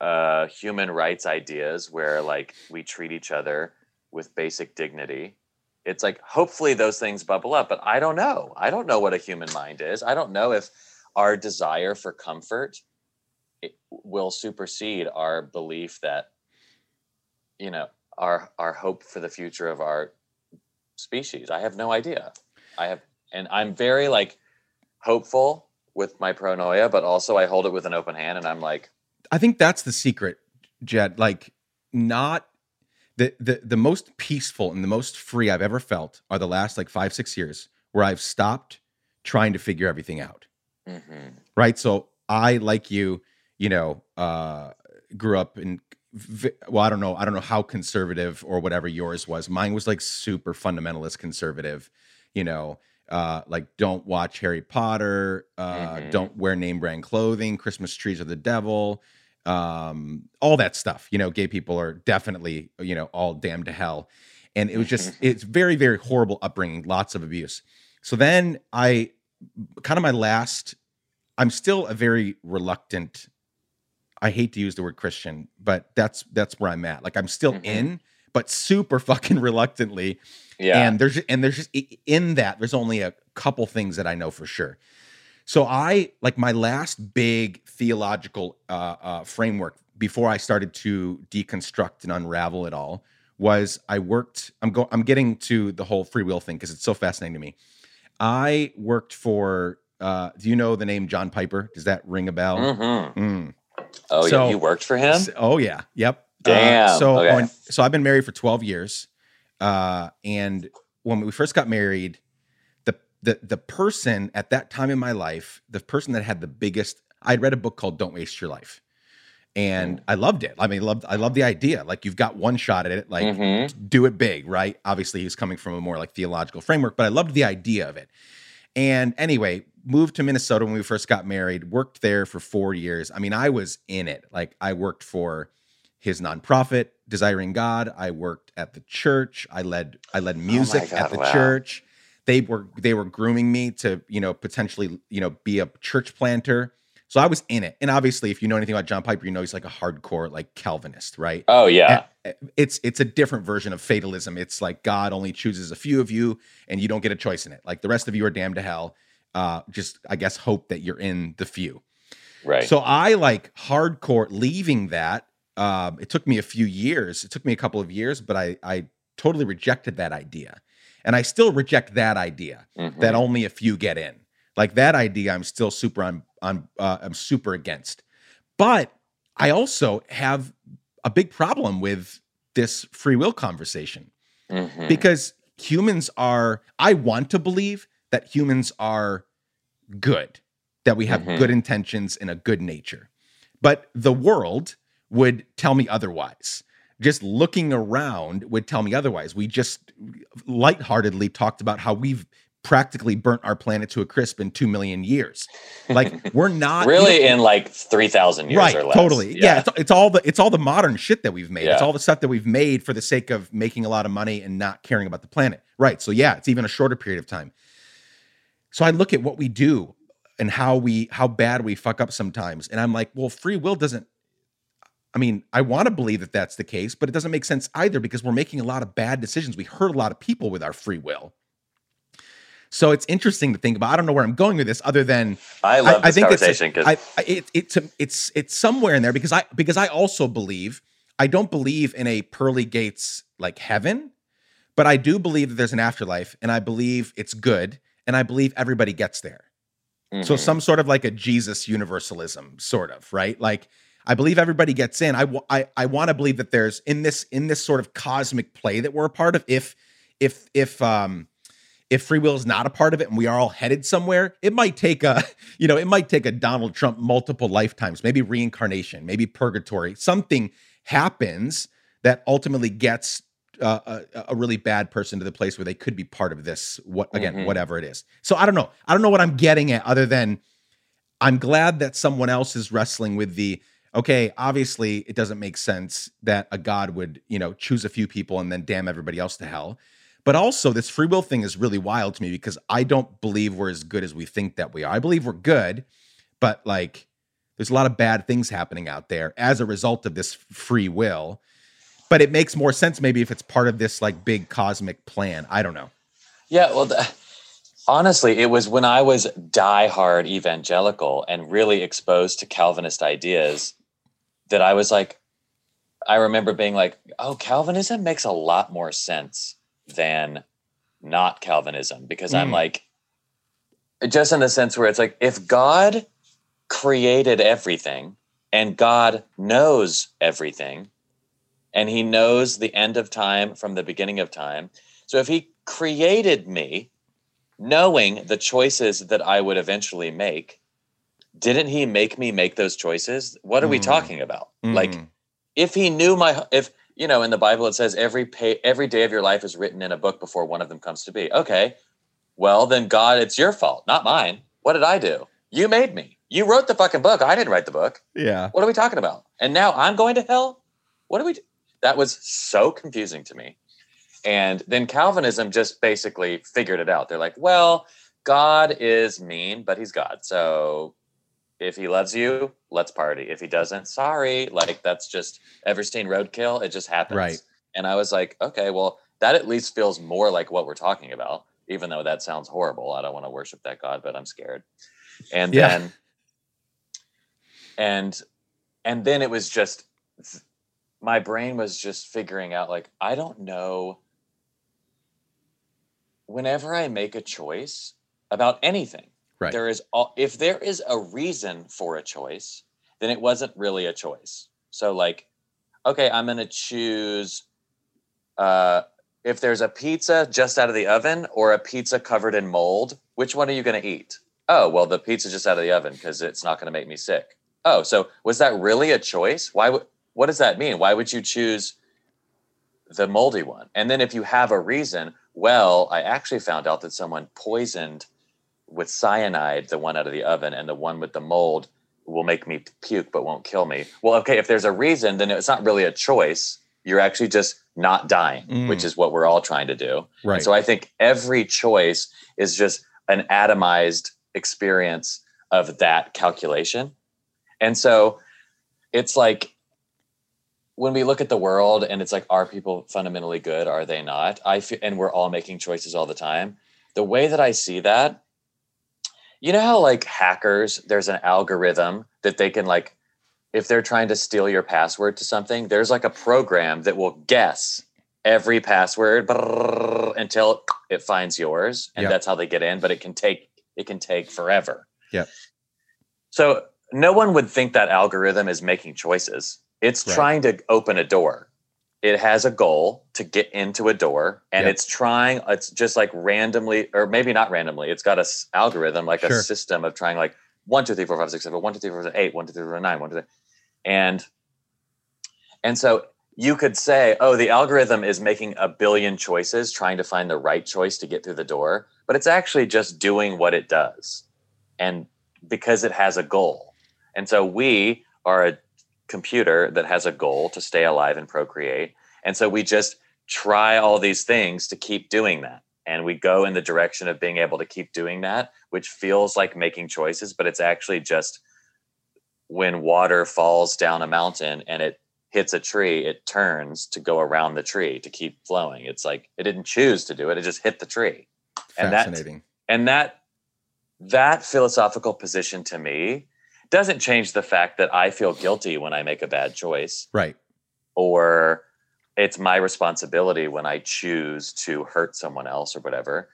uh, human rights ideas where like we treat each other with basic dignity. It's like hopefully those things bubble up, but I don't know. I don't know what a human mind is. I don't know if our desire for comfort will supersede our belief that you know our our hope for the future of our species. I have no idea. I have and I'm very like hopeful with my pronoia, but also I hold it with an open hand and I'm like I think that's the secret, Jed. Like, not the the the most peaceful and the most free I've ever felt are the last like five six years where I've stopped trying to figure everything out. mhm. Right. So I like you, you know, uh, grew up in. Well, I don't know. I don't know how conservative or whatever yours was. Mine was like super fundamentalist conservative. you know, uh, like don't watch Harry Potter, uh, Mhm. don't wear name brand clothing, Christmas trees are the devil, um, all that stuff. You know, gay people are definitely, you know, all damned to hell. And it was just, it's very, very horrible upbringing, lots of abuse. So then I, kind of my last, I'm still a very reluctant, I hate to use the word Christian, but that's that's where I'm at. Like I'm still Mhm. in, but super fucking reluctantly Yeah. and there's and there's just in that there's only a couple things that I know for sure. So I like my last big theological uh, uh, framework before I started to deconstruct and unravel it all was I worked. I'm going. I'm getting to the whole free will thing because it's so fascinating to me. I worked for. Uh, do you know the name John Piper? Does that ring a bell? Mm-hmm. Mm. Oh, So- yeah. You worked for him? S- Oh yeah, yep. Damn, Uh, so okay. when- so I've been married for twelve years, uh, and when we first got married, the the person at that time in my life, the person that had the biggest, I'd read a book called "Don't Waste Your Life," and I loved it. I mean, loved I loved the idea. Like you've got one shot at it, like Mhm. do it big, right? Obviously, he's coming from a more like theological framework, but I loved the idea of it. And anyway, moved to Minnesota when we first got married, worked there for four years. I mean, I was in it. Like, I worked for his nonprofit, Desiring God. I worked at the church. I led I led music God, at the wow. church. They were they were grooming me to, you know, potentially, you know, be a church planter. So I was in it. And obviously, if you know anything about John Piper, you know he's like a hardcore like Calvinist, right? Oh, yeah. Uh, it's it's a different version of fatalism. It's like God only chooses a few of you, and you don't get a choice in it. Like the rest of you are damned to hell. Uh, just I guess hope that you're in the few. Right. So I like hardcore leaving that. Um, it took me a few years. It took me a couple of years, but I I totally rejected that idea, and I still reject that idea Mhm. that only a few get in. Like that idea, I'm still super on on uh, I'm super against. But I also have a big problem with this free will conversation Mhm. because humans are. I want to believe that humans are good, that we have Mhm. good intentions and a good nature, but the world would tell me otherwise. Just looking around would tell me otherwise. We just lightheartedly talked about how we've practically burnt our planet to a crisp in 2 million years. Like we're not really in like 3,000 years right or less. totally yeah, it's, it's all the it's all the modern shit that we've made it's all the stuff that we've made for the sake of making a lot of money and not caring about the planet right so yeah it's even a shorter period of time so i look at what we do and how we how bad we fuck up sometimes and i'm like well free will doesn't i mean i want to believe that that's the case but it doesn't make sense either because we're making a lot of bad decisions we hurt a lot of people with our free will so it's interesting to think about i don't know where i'm going with this other than I love this it's- conversation because I, I, it, it's it's it's somewhere in there because I because I also believe I don't believe in a pearly gates like heaven, but I do believe that there's an afterlife, and I believe it's good, and I believe everybody gets there. So Mhm. some sort of like a Jesus universalism, sort of right. Like I believe everybody gets in. I I, I want to believe that there's in this in this sort of cosmic play that we're a part of. If if if um if free will is not a part of it and we are all headed somewhere, it might take a, you know, it might take a Donald Trump multiple lifetimes, maybe reincarnation, maybe purgatory. Something happens that ultimately gets uh, a, a really bad person to the place where they could be part of this. What again, Mhm. whatever it is. So I don't know. I don't know what I'm getting at, other than I'm glad that someone else is wrestling with the. Okay, obviously, it doesn't make sense that a god would, you know, choose a few people and then damn everybody else to hell. But also, this free will thing is really wild to me because I don't believe we're as good as we think that we are. I believe we're good, but like, there's a lot of bad things happening out there as a result of this free will. But it makes more sense maybe if it's part of this like big cosmic plan. I don't know. Yeah, well, the, honestly, it was when I was diehard evangelical and really exposed to Calvinist ideas that I was like, I remember being like, oh, Calvinism makes a lot more sense than not Calvinism because I'm Mm. like, just in the sense where it's like, if God created everything and God knows everything and he knows the end of time from the beginning of time. So if he created me knowing the choices that I would eventually make, didn't he make me make those choices? What are we Mm. talking about? Like Mhm. if he knew my if you know in the Bible it says every pay every day of your life is written in a book before one of them comes to be. Okay. well, then God, it's your fault, not mine. What did I do? You made me. You wrote the fucking book. I didn't write the book. Yeah. What are we talking about? And now I'm going to hell? What do we do? That was so confusing to me. And then Calvinism just basically figured it out. They're like, well, God is mean, but he's God. So if he loves you, let's party. If he doesn't, sorry. Like that's just Everstein roadkill. It just happens. Right. And I was like, okay, well, that at least feels more like what we're talking about, even though that sounds horrible. I don't want to worship that God, but I'm scared. And Yeah. then and and then it was just my brain was just figuring out like I don't know whenever I make a choice about anything Right. there is all if there is a reason for a choice then it wasn't really a choice. So like okay i'm to choose uh if there's a pizza just out of the oven or a pizza covered in mold which one are you to eat? Oh well the pizza just out of the oven because it's not to make me sick. Oh so was that really a choice? Why would what does that mean? Why would you choose the moldy one? And then if you have a reason well i actually found out that someone poisoned with cyanide, the one out of the oven, and the one with the mold will make me puke but won't kill me. Well, okay, if there's a reason, then it's not really a choice. You're actually just not dying, Mm. which is what we're all trying to do. Right. And so I think every choice is just an atomized experience of that calculation. And so it's like when we look at the world and it's like, are people fundamentally good? Are they not? I feel, and we're all making choices all the time. The way that I see that, you know how like hackers, there's an algorithm that they can like, if they're trying to steal your password to something, there's like a program that will guess every password until it finds yours, and Yep. that's how they get in. But it can take it can take forever. Yeah. So no one would think that algorithm is making choices. It's Right. trying to open a door. It has a goal to get into a door, and Yep. it's trying. It's just like randomly, or maybe not randomly. It's got a s- algorithm, like Sure. a system of trying like one, two, three, four, five, six, seven, one, two, three, four, eight, one, two, three, four, nine, one, two, three, and and so you could say, oh, the algorithm is making a billion choices, trying to find the right choice to get through the door, but it's actually just doing what it does, and because it has a goal. And so we are a computer that has a goal to stay alive and procreate. And so we just try all these things to keep doing that. And we go in the direction of being able to keep doing that, which feels like making choices, but it's actually just when water falls down a mountain and it hits a tree, it turns to go around the tree to keep flowing. It's like it didn't choose to do it, it just hit the tree. And that- Fascinating. And that that philosophical position to me doesn't change the fact that I feel guilty when I make a bad choice right. or it's my responsibility when I choose to hurt someone else or whatever.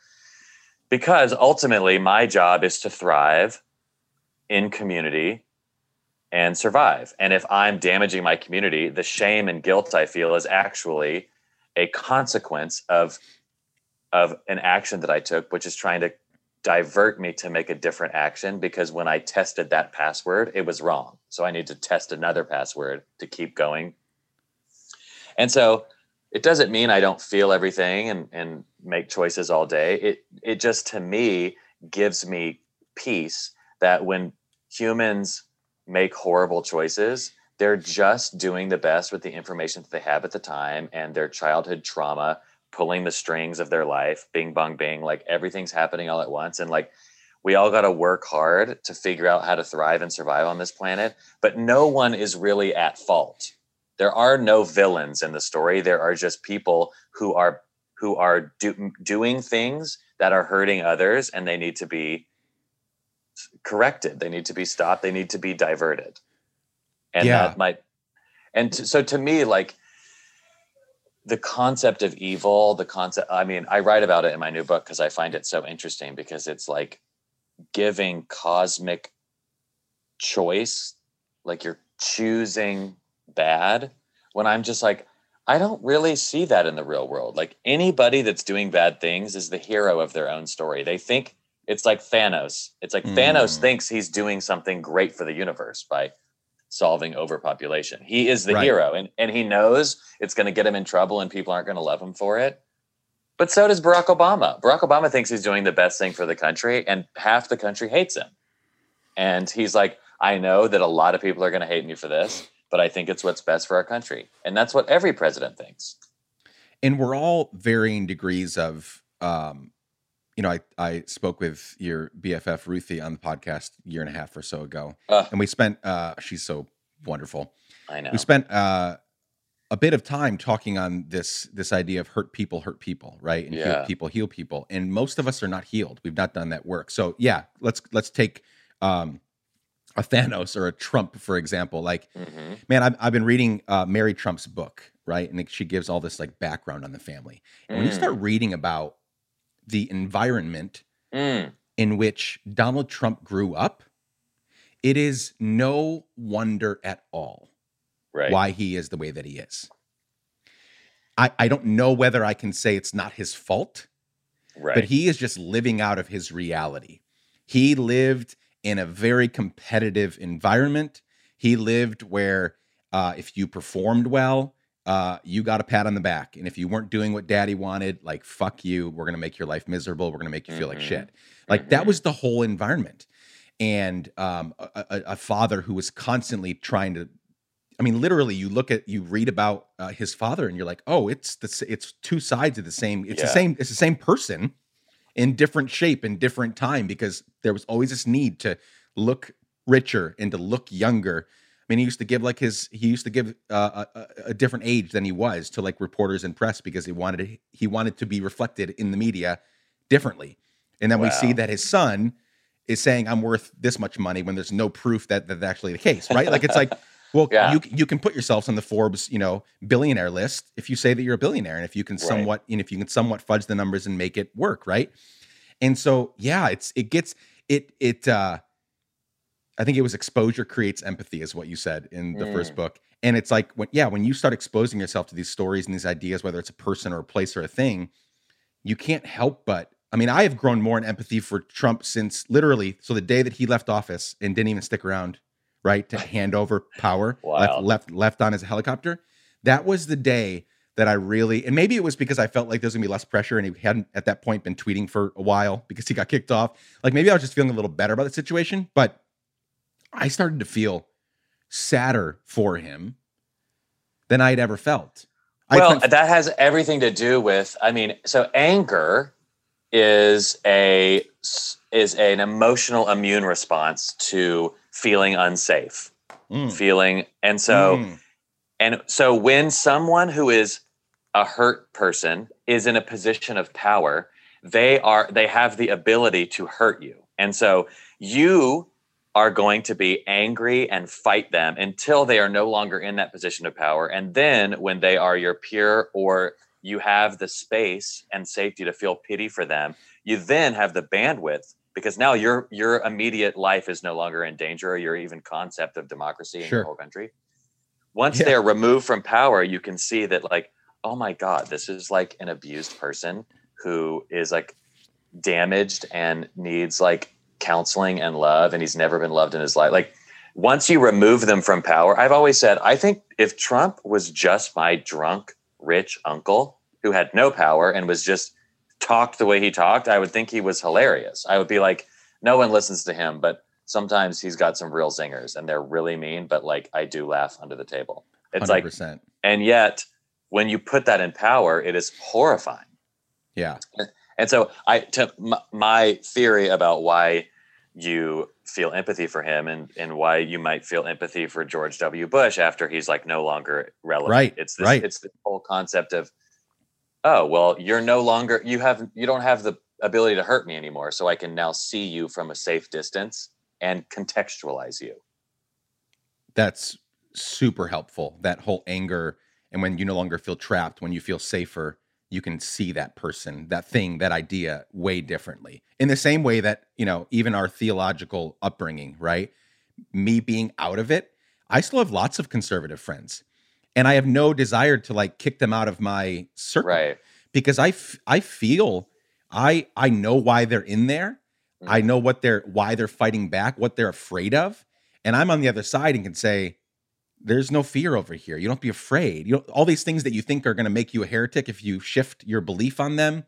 Because ultimately, my job is to thrive in community and survive. And if I'm damaging my community, the shame and guilt I feel is actually a consequence of of an action that I took, which is trying to divert me to make a different action because when I tested that password, it was wrong. So I need to test another password to keep going. And so it doesn't mean I don't feel everything and, and make choices all day. It it just to me gives me peace that when humans make horrible choices, they're just doing the best with the information that they have at the time and their childhood trauma pulling the strings of their life, bing bong bing, like everything's happening all at once. And like we all got to work hard to figure out how to thrive and survive on this planet, but no one is really at fault. There are no villains in the story. There are just people who are who are do, doing things that are hurting others and they need to be corrected. They need to be stopped. They need to be diverted. And Yeah. that might and t- so to me like the concept of evil, the concept I mean, I write about it in my new book because I find it so interesting because it's like giving cosmic choice, like you're choosing bad when I'm just like I don't really see that in the real world. Like anybody that's doing bad things is the hero of their own story. They think it's like Thanos. It's like Thanos Mm. thinks he's doing something great for the universe by solving overpopulation. He is the Right. hero and, and he knows it's going to get him in trouble and people aren't going to love him for it. But so does Barack Obama. Barack Obama thinks he's doing the best thing for the country, and half the country hates him. And he's like, I know that a lot of people are going to hate me for this, but I think it's what's best for our country. And that's what every president thinks. And we're all varying degrees of, um, you know, I, I spoke with your BFF Ruthie on the podcast a year and a half or so ago, Uh. and we spent. Uh, she's so wonderful. I know. We spent uh, a bit of time talking on this this idea of hurt people hurt people, right? And Yeah. heal people heal people. And most of us are not healed. We've not done that work. So yeah, let's let's take um, a Thanos or a Trump for example. Like, Mhm. man, I've, I've been reading uh, Mary Trump's book, right? And she gives all this like background on the family. And when you start reading about the environment Mm. in which Donald Trump grew up, it is no wonder at all Right. why he is the way that he is. I, I don't know whether I can say it's not his fault, Right. but he is just living out of his reality. He lived in a very competitive environment. He lived where uh, if you performed well, uh, you got a pat on the back. And if you weren't doing what daddy wanted, like, fuck you, we're going to make your life miserable. We're going to make you feel like Mhm. shit. Like, that Mhm. was the whole environment. And um, a, a, father who was constantly trying to I mean, literally, you look at you read about uh, his father, and you're like, oh, it's the it's two sides of the same. It's the same. It's the same person in different shape in different time because there was always this need to look richer and to look younger. I mean, he used to give like his he used to give uh, a, a, a different age than he was to like reporters and press because he wanted to, he wanted to be reflected in the media differently. And then we see that his son is saying I'm worth this much money when there's no proof that that's actually the case, right? Like it's like, well, Yeah. you you can put yourselves on the Forbes, you know, billionaire list if you say that you're a billionaire, and if you can Right. somewhat, and if you can somewhat fudge the numbers and make it work, right? And so, yeah, it's it gets it it. uh I think it was exposure creates empathy, is what you said in the first Mm. book. And it's like when yeah, when you start exposing yourself to these stories and these ideas, whether it's a person or a place or a thing, you can't help but I mean, I have grown more in empathy for Trump since literally so the day that he left office and didn't even stick around, right, to hand over power, left left left on his helicopter. That was the day that I really and maybe it was because I felt like there's gonna be less pressure and he hadn't at that point been tweeting for a while because he got kicked off. Like maybe I was just feeling a little better about the situation, but I started to feel sadder for him than I'd ever felt. Well, that has everything to do with. I mean, so anger is a is an emotional immune response to feeling unsafe, Mm, feeling, and so mm, and so when someone who is a hurt person is in a position of power, they are they have the ability to hurt you. And so you are going to be angry and fight them until they are no longer in that position of power. And then when they are your peer or you have the space and safety to feel pity for them, you then have the bandwidth because now your your immediate life is no longer in danger or your even concept of democracy in Sure. your whole country. Once Yeah. they're removed from power, you can see that like, oh my God, this is like an abused person who is like damaged and needs like counseling and love and he's never been loved in his life. Like once you remove them from power, I've always said, I think if Trump was just my drunk, rich uncle who had no power and was just talked the way he talked, I would think he was hilarious. I would be like, no one listens to him, but sometimes he's got some real zingers and they're really mean, but like I do laugh under the table. It's like, 100%. and yet when you put that in power, it is horrifying. yeah. And so I to my, my theory about why you feel empathy for him and and why you might feel empathy for George W. Bush after he's like no longer relevant. Right, It's this, right. it's the whole concept of oh well you're no longer you have you don't have the ability to hurt me anymore so I can now see you from a safe distance and contextualize you. That's super helpful. That whole anger and when you no longer feel trapped, when you feel safer, you can see that person, that thing, that idea way differently. In the same way that, you know, even our theological upbringing, right? Me being out of it, I still have lots of conservative friends. And I have no desire to like kick them out of my circle Right. because I, f- I feel I I know why they're in there. I Mhm. know what they're why they're fighting back, what they're afraid of, and I'm on the other side and can say, there's no fear over here. You don't be afraid. You all these things that you think are going to make you a heretic if you shift your belief on them.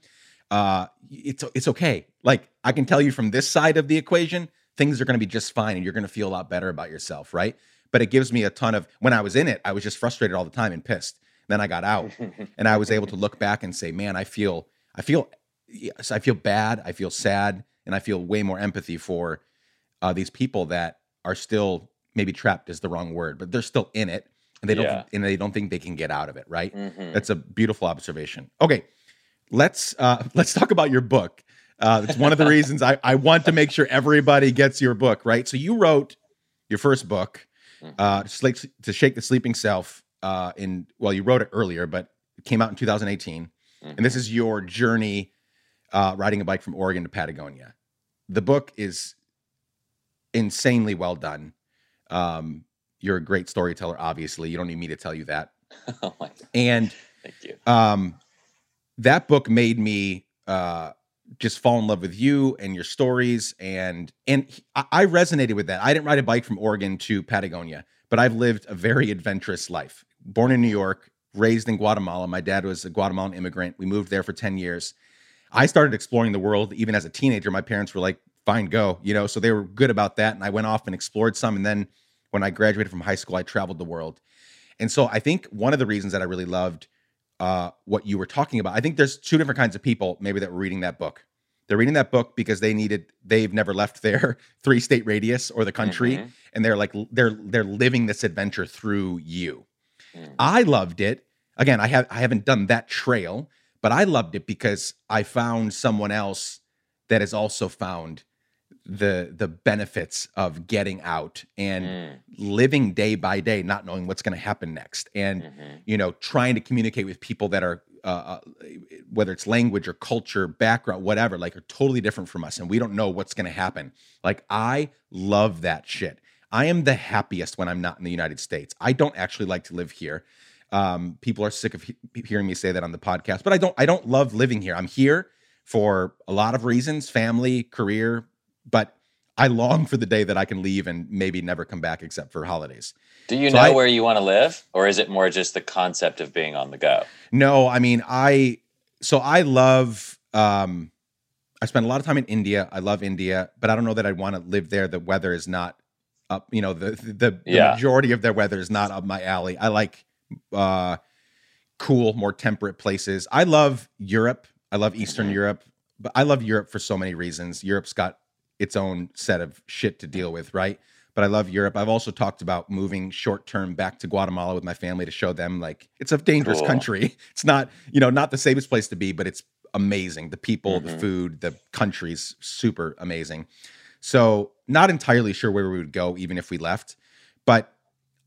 Uh, it's it's okay. Like I can tell you from this side of the equation, things are going to be just fine, and you're going to feel a lot better about yourself, right? But it gives me a ton of. When I was in it, I was just frustrated all the time and pissed. Then I got out, and I was able to look back and say, "Man, I feel, I feel, yes, I feel bad. I feel sad, and I feel way more empathy for uh, these people that are still maybe trapped is the wrong word, but they're still in it and they don't Yeah. and they don't think they can get out of it, right? Mhm. That's a beautiful observation. Okay, let's uh, let's talk about your book. Uh, it's one of the reasons I, I want to make sure everybody gets your book, right? So you wrote your first book, uh, to shake the sleeping self. Uh, in well, you wrote it earlier, but it came out in 2018, and this is your journey uh, riding a bike from Oregon to Patagonia. The book is insanely well done. Um, you're a great storyteller, obviously. You don't need me to tell you that. oh my, And thank you. um, that book made me uh, just fall in love with you and your stories, and and I, I resonated with that. I didn't ride a bike from Oregon to Patagonia, but I've lived a very adventurous life. Born in New York, raised in Guatemala. My dad was a Guatemalan immigrant. We moved there for ten years. I started exploring the world even as a teenager. My parents were like, "Fine, go," you know, so they were good about that, and I went off and explored some. And then when I graduated from high school, I traveled the world. And so I think one of the reasons that I really loved uh, what you were talking about, I think there's two different kinds of people maybe that were reading that book. They're reading that book because they needed they've never left their three state radius or the country, Mhm. and they're like they're they're living this adventure through you. Mm. I loved it. Again, I have I haven't done that trail, but I loved it because I found someone else that has also found the the benefits of getting out and Mm. living day by day, not knowing what's going to happen next, and Mhm. you know, trying to communicate with people that are uh, uh, whether it's language or culture, background, whatever, like are totally different from us, and we don't know what's going to happen. Like I love that shit. I am the happiest when I'm not in the United States. I don't actually like to live here. Um, people are sick of he- hearing me say that on the podcast, but I don't. I don't love living here. I'm here for a lot of reasons: family, career, but I long for the day that I can leave and maybe never come back except for holidays. Do you So know I- where you want to live, or is it more just the concept of being on the go? No, I mean I so I love um I spent a lot of time in India. I love India, but I don't know that I'd want to live there. The weather is not up, you know, the the, the Yeah. majority of their weather is not up my alley. I like uh cool, more temperate places. I love Europe. I love Eastern Mhm. Europe, but I love Europe for so many reasons. Europe's got its own set of shit to deal with, right? But I love Europe. I've also talked about moving short term back to Guatemala with my family to show them like it's a dangerous Cool. country. It's not, you know, not the safest place to be, but it's amazing. The people, the Mhm. food, the country's super amazing. So not entirely sure where we would go even if we left, but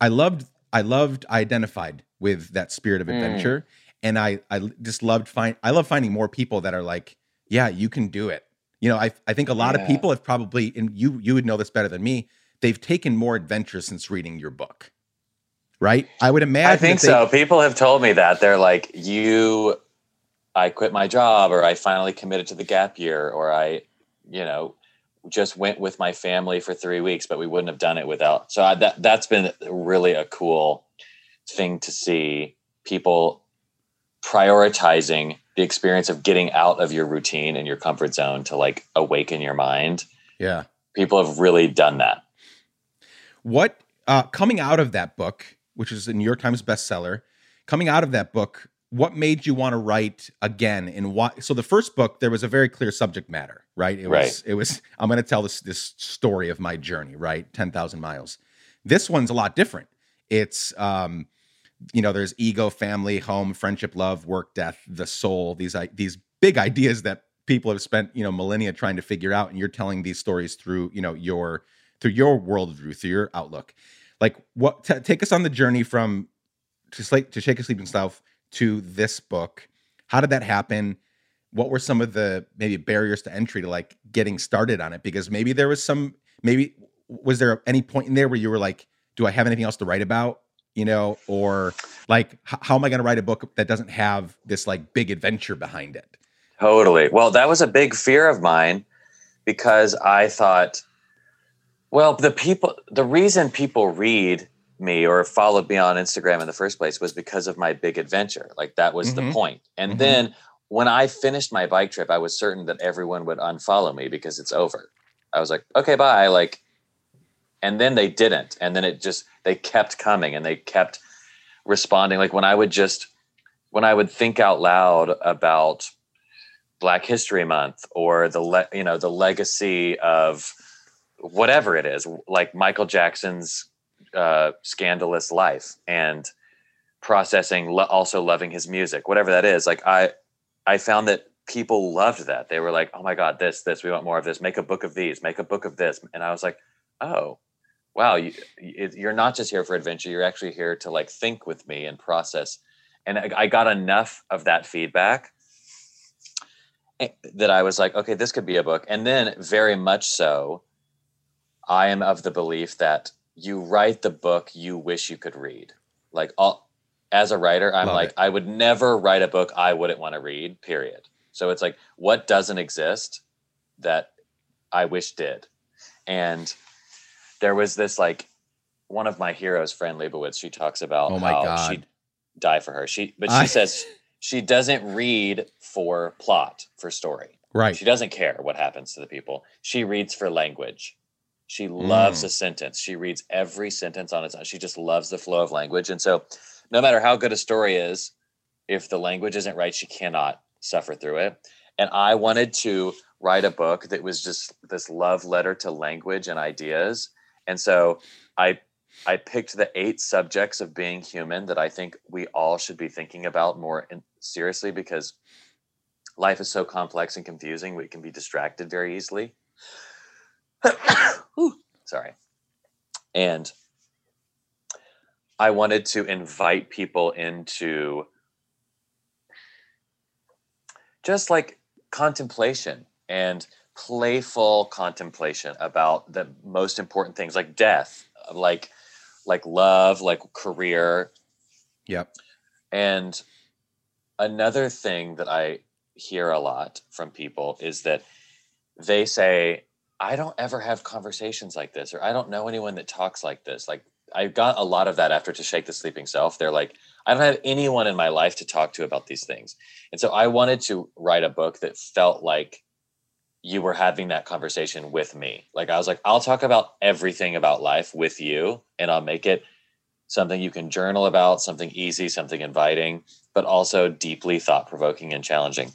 I loved I loved I identified with that spirit of Mm. adventure and I I just loved find I love finding more people that are like, yeah, you can do it. You know, I I think a lot of people have probably and you you would know this better than me, they've taken more adventure since reading your book. Right? I would imagine I think they- so. People have told me that they're like, you, I quit my job, or I finally committed to the gap year, or I, you know, just went with my family for three weeks, but we wouldn't have done it without. So I, that that's been really a cool thing to see people prioritizing the experience of getting out of your routine and your comfort zone to like awaken your mind. Yeah. People have really done that. What uh, coming out of that book, which is a New York Times bestseller, coming out of that book, what made you want to write again and why? So the first book, there was a very clear subject matter, right? It was Right. it was I'm going to tell this this story of my journey, right? Ten thousand miles. This one's a lot different. It's um, you know, there's ego, family, home, friendship, love, work, death, the soul. These these big ideas that people have spent you know millennia trying to figure out, and you're telling these stories through you know your through your worldview, through your outlook. Like, what? T- take us on the journey from to slate to shake a sleeping self to this book. How did that happen? What were some of the maybe barriers to entry to like getting started on it? Because maybe there was some maybe was there any point in there where you were like, do I have anything else to write about? You know, or like, how am I going to write a book that doesn't have this like big adventure behind it? Totally. Well, that was a big fear of mine because I thought, well, the people, the reason people read me or followed me on Instagram in the first place was because of my big adventure. Like that was Mhm. the point. And Mhm. then when I finished my bike trip, I was certain that everyone would unfollow me because it's over. I was like, okay, bye. Like, and then they didn't. And then it just, they kept coming and they kept responding. Like when I would just, when I would think out loud about Black History Month or the, le- you know, the legacy of whatever it is, like Michael Jackson's uh, scandalous life and processing, lo- also loving his music, whatever that is. Like I, I found that people loved that. They were like, "Oh my god, this, this, we want more of this. Make a book of these. Make a book of this." And I was like, "Oh, wow, you, you're not just here for adventure. You're actually here to like think with me and process." And I, I got enough of that feedback eh, that I was like, "Okay, this could be a book." And then, very much so, I am of the belief that you write the book you wish you could read. Like all, as a writer, I'm Love like, it. I would never write a book I wouldn't want to read, period. So it's like, what doesn't exist that I wish did? And there was this like one of my heroes, Fran Lebowitz, she talks about Oh my how God. she'd die for her. She but she I- says she doesn't read for plot, for story. Right. She doesn't care what happens to the people. She reads for language. She loves Mm. a sentence. She reads every sentence on its own. She just loves the flow of language. And so, no matter how good a story is, if the language isn't right, she cannot suffer through it. And I wanted to write a book that was just this love letter to language and ideas. And so, I I picked the eight subjects of being human that I think we all should be thinking about more in, seriously because life is so complex and confusing. We can be distracted very easily. Sorry. And I wanted to invite people into just like contemplation and playful contemplation about the most important things like death, like like love, like career, Yep. and another thing that I hear a lot from people is that they say, I don't ever have conversations like this, or I don't know anyone that talks like this. Like, I got a lot of that after To Shake the Sleeping Self. They're like, I don't have anyone in my life to talk to about these things. And so I wanted to write a book that felt like you were having that conversation with me. Like, I was like, I'll talk about everything about life with you, and I'll make it something you can journal about, something easy, something inviting, but also deeply thought provoking and challenging.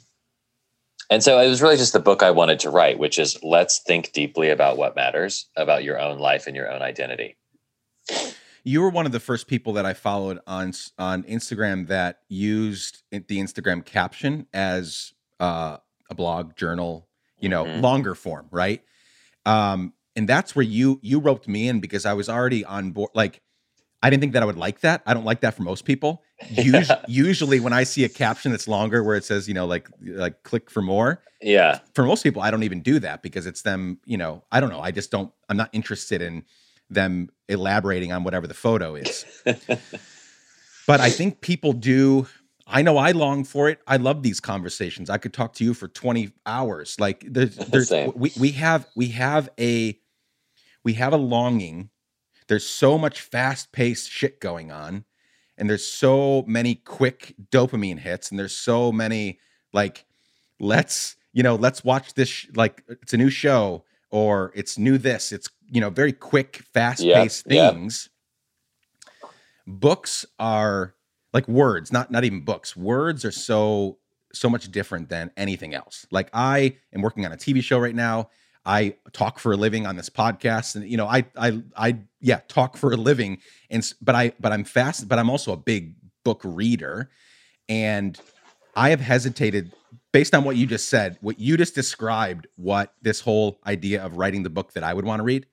And so it was really just the book I wanted to write, which is let's think deeply about what matters about your own life and your own identity. You were one of the first people that I followed on on Instagram that used the Instagram caption as uh, a blog journal, you know, Mhm. longer form, right? Um, and that's where you you roped me in because I was already on board. Like, I didn't think that I would like that. I don't like that for most people. Yeah. Usually, when I see a caption that's longer, where it says, you know, like like click for more, Yeah. for most people, I don't even do that because it's them, you know, I don't know. I just don't, I'm not interested in them elaborating on whatever the photo is. but I think people do. I know I long for it. I love these conversations. I could talk to you for 20 hours. Like there's, there's we, we have, we have a, we have a longing. There's so much fast paced shit going on. And there's so many quick dopamine hits. And there's so many like, let's, you know, let's watch this, sh- like it's a new show or it's new this. It's, you know, very quick, fast paced Yep, yep. things. Books are like words, not not even books. Words are so so much different than anything else. Like I am working on a TV show right now. I talk for a living on this podcast, and you know, I I I yeah talk for a living, and but I but I'm fast, but I'm also a big book reader, and I have hesitated based on what you just said, what you just described, what this whole idea of writing the book that I would want to read.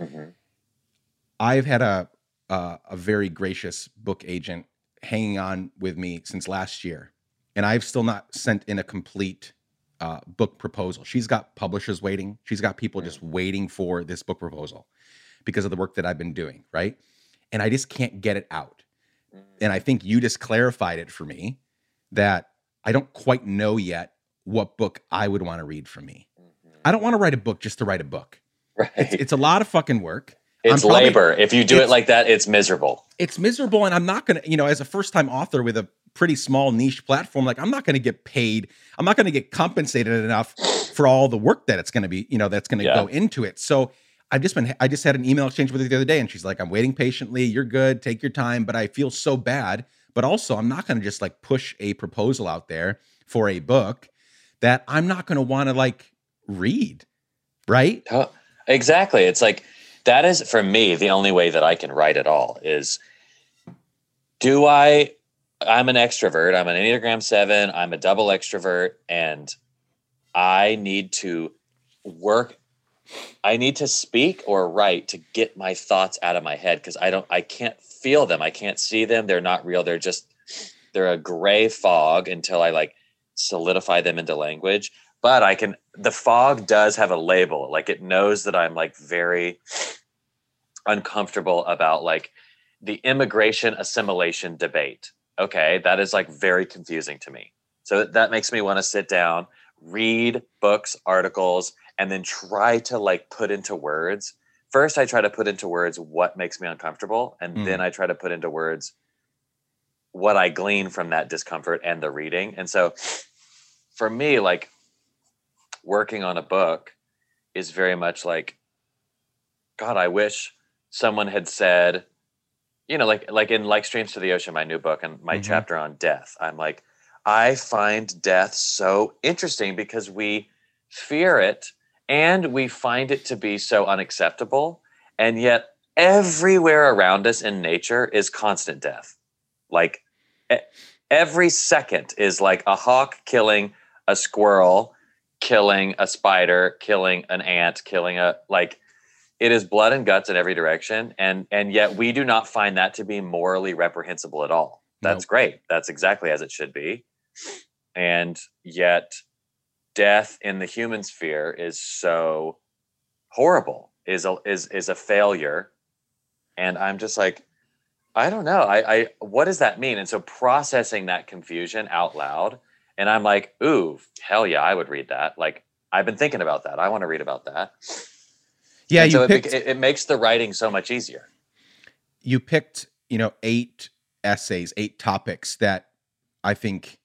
Mhm. I've had a a, a very gracious book agent hanging on with me since last year, and I've still not sent in a complete uh, book proposal. She's got publishers waiting. She's got people just waiting for this book proposal because of the work that I've been doing, right? And I just can't get it out. And I think you just clarified it for me that I don't quite know yet what book I would want to read from me. I don't want to write a book just to write a book Right. it's, it's a lot of fucking work. It's probably- labor. If you do it like that, it's miserable. it's miserable and i'm not gonna you know as a first time author with a pretty small niche platform like i'm not gonna get paid i'm not gonna get compensated enough for all the work that it's gonna be you know that's gonna Yeah. go into it so i've just been i just had an email exchange with her the other day and she's like i'm waiting patiently you're good take your time but i feel so bad but also i'm not gonna just like push a proposal out there for a book that i'm not gonna want to like read right Huh. Exactly. It's like that is for me the only way that I can write at all is do I I'm an extrovert. I'm an Enneagram 7. I'm a double extrovert and I need to work I need to speak or write to get my thoughts out of my head because I don't I can't feel them. I can't see them. They're not real. They're just they're a gray fog until I like solidify them into language. But I can the fog does have a label. Like it knows that I'm like very uncomfortable about like the immigration assimilation debate. Okay, that is like very confusing to me. So that makes me want to sit down, read books, articles, and then try to like put into words. First, I try to put into words what makes me uncomfortable, and Mm. then I try to put into words what I glean from that discomfort and the reading. And so for me, like working on a book is very much like, God, I wish someone had said, you know, like like in like Streams to the Ocean, my new book and my Mhm. chapter on death. I'm like, I find death so interesting because we fear it and we find it to be so unacceptable. And yet everywhere around us in nature is constant death. Like every second is like a hawk killing a squirrel, killing a spider, killing an ant, killing a like it is blood and guts in every direction and and yet we do not find that to be morally reprehensible at all. That's Nope. great. That's exactly as it should be. And yet death in the human sphere is so horrible is a is is a failure and i'm just like i don't know i i what does that mean and so processing that confusion out loud and i'm like ooh hell yeah i would read that. Like i've been thinking about that. I want to read about that. Yeah And you so it, picked it, it makes the writing so much easier. You picked you know eight essays eight topics that i think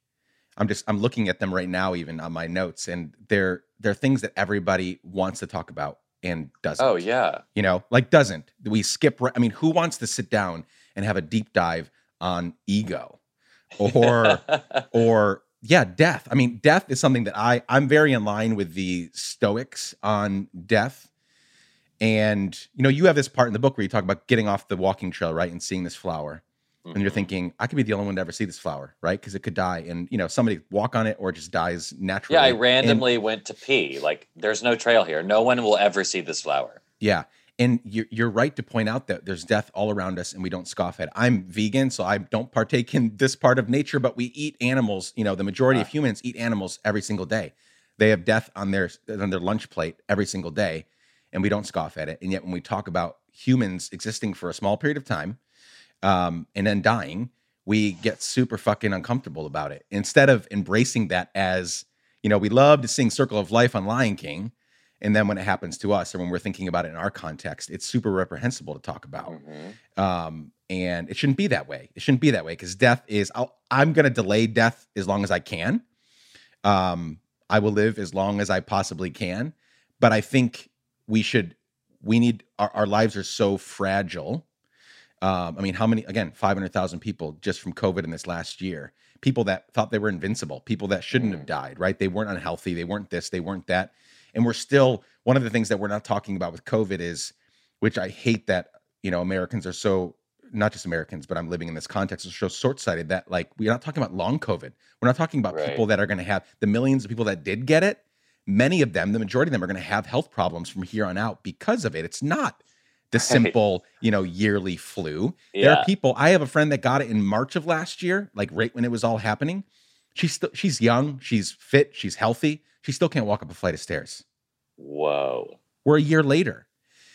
i'm just i'm looking at them right now even on my notes and they're they're things that everybody wants to talk about and doesn't. Oh yeah. You know like doesn't. We skip i mean who wants to sit down and have a deep dive on ego? Or or yeah death. I mean death is something that i i'm very in line with the stoics on death. And you know you have this part in the book where you talk about getting off the walking trail right and seeing this flower. And you're Mhm. thinking i could be the only one to ever see this flower right? Because it could die. And you know somebody walk on it or it just dies naturally. Yeah i And- randomly went to pee. Like there's no trail here. No one will ever see this flower. Yeah. And you're, you're right to point out that there's death all around us and we don't scoff at it. I'm vegan, so I don't partake in this part of nature, but we eat animals. You know, the majority of Ah. humans eat animals every single day. They have death on their on their lunch plate every single day, and we don't scoff at it. And yet when we talk about humans existing for a small period of time um, and then dying, we get super fucking uncomfortable about it. Instead of embracing that as, you know, we love to sing Circle of Life on Lion King. And then when it happens to us, or when we're thinking about it in our context, it's super reprehensible to talk about. Mhm. Um, and it shouldn't be that way. It shouldn't be that way because death is. I'll, I'm going to delay death as long as I can. Um, I will live as long as I possibly can. But I think we should. We need our, our lives are so fragile. Um, I mean, how many? Again, five hundred thousand people just from COVID in this last year. People that thought they were invincible. People that shouldn't have Mm. died. Right? They weren't unhealthy. They weren't this. They weren't that. And we're still. One of the things that we're not talking about with COVID is, which I hate that you know Americans are so not just Americans, but I'm living in this context are so short sighted that like we're not talking about long COVID. We're not talking about Right. people that are going to have the millions of people that did get it. Many of them, the majority of them, are going to have health problems from here on out because of it. It's not the simple, you know, yearly flu. There are people. I have a friend that got it in March of last year, like right when it was all happening. She's still she's young, she's fit, she's healthy. She still can't walk up a flight of stairs. whoa We're a year later.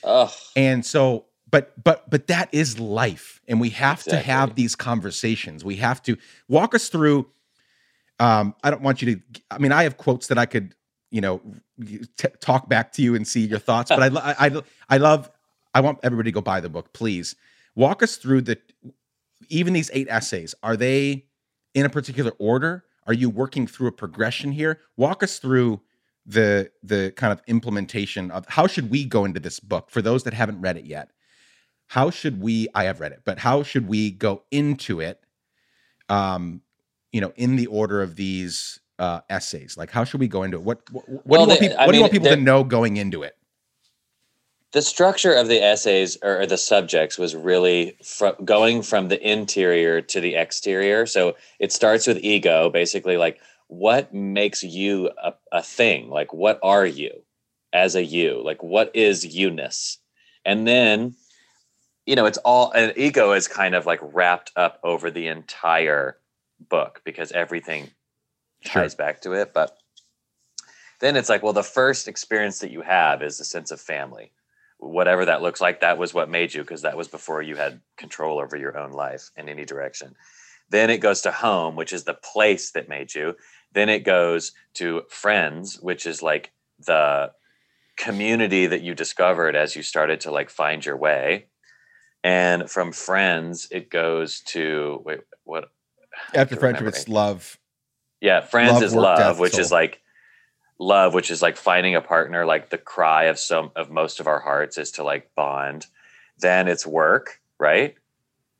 Ugh. And so, but but but that is life, and we have to have these conversations. We have to walk us through. Um, I don't want you to. I mean, I have quotes that I could, you know, t- talk back to you and see your thoughts. But I, I, I, I love. I want everybody to go buy the book, please. Walk us through the even these eight essays. Are they in a particular order? Are you working through a progression here? Walk us through the the kind of implementation of how should we go into this book for those that haven't read it yet. How should we? I have read it, but how should we go into it? Um, you know, in the order of these uh, essays, like how should we go into it? What what, what Well, do you want people, I what do you want people to know going into it? The structure of the essays or, the subjects was really fr- going from the interior to the exterior. So it starts with ego basically like what makes you a, a thing? Like what are you as a you? Like what is you-ness? And then you know it's all and ego is kind of like wrapped up over the entire book because everything Sure. ties back to it. But then it's like well the first experience that you have is the sense of family whatever that looks like that was what made you because that was before you had control over your own life in any direction. Then it goes to home which is the place that made you. Then it goes to friends which is like the community that you discovered as you started to like find your way. And from friends it goes to wait what? After friendship, it's love. yeah, friends Love, is love, which is like love, which is like finding a partner, like the cry of some of most of our hearts is to like bond. Then it's work, right?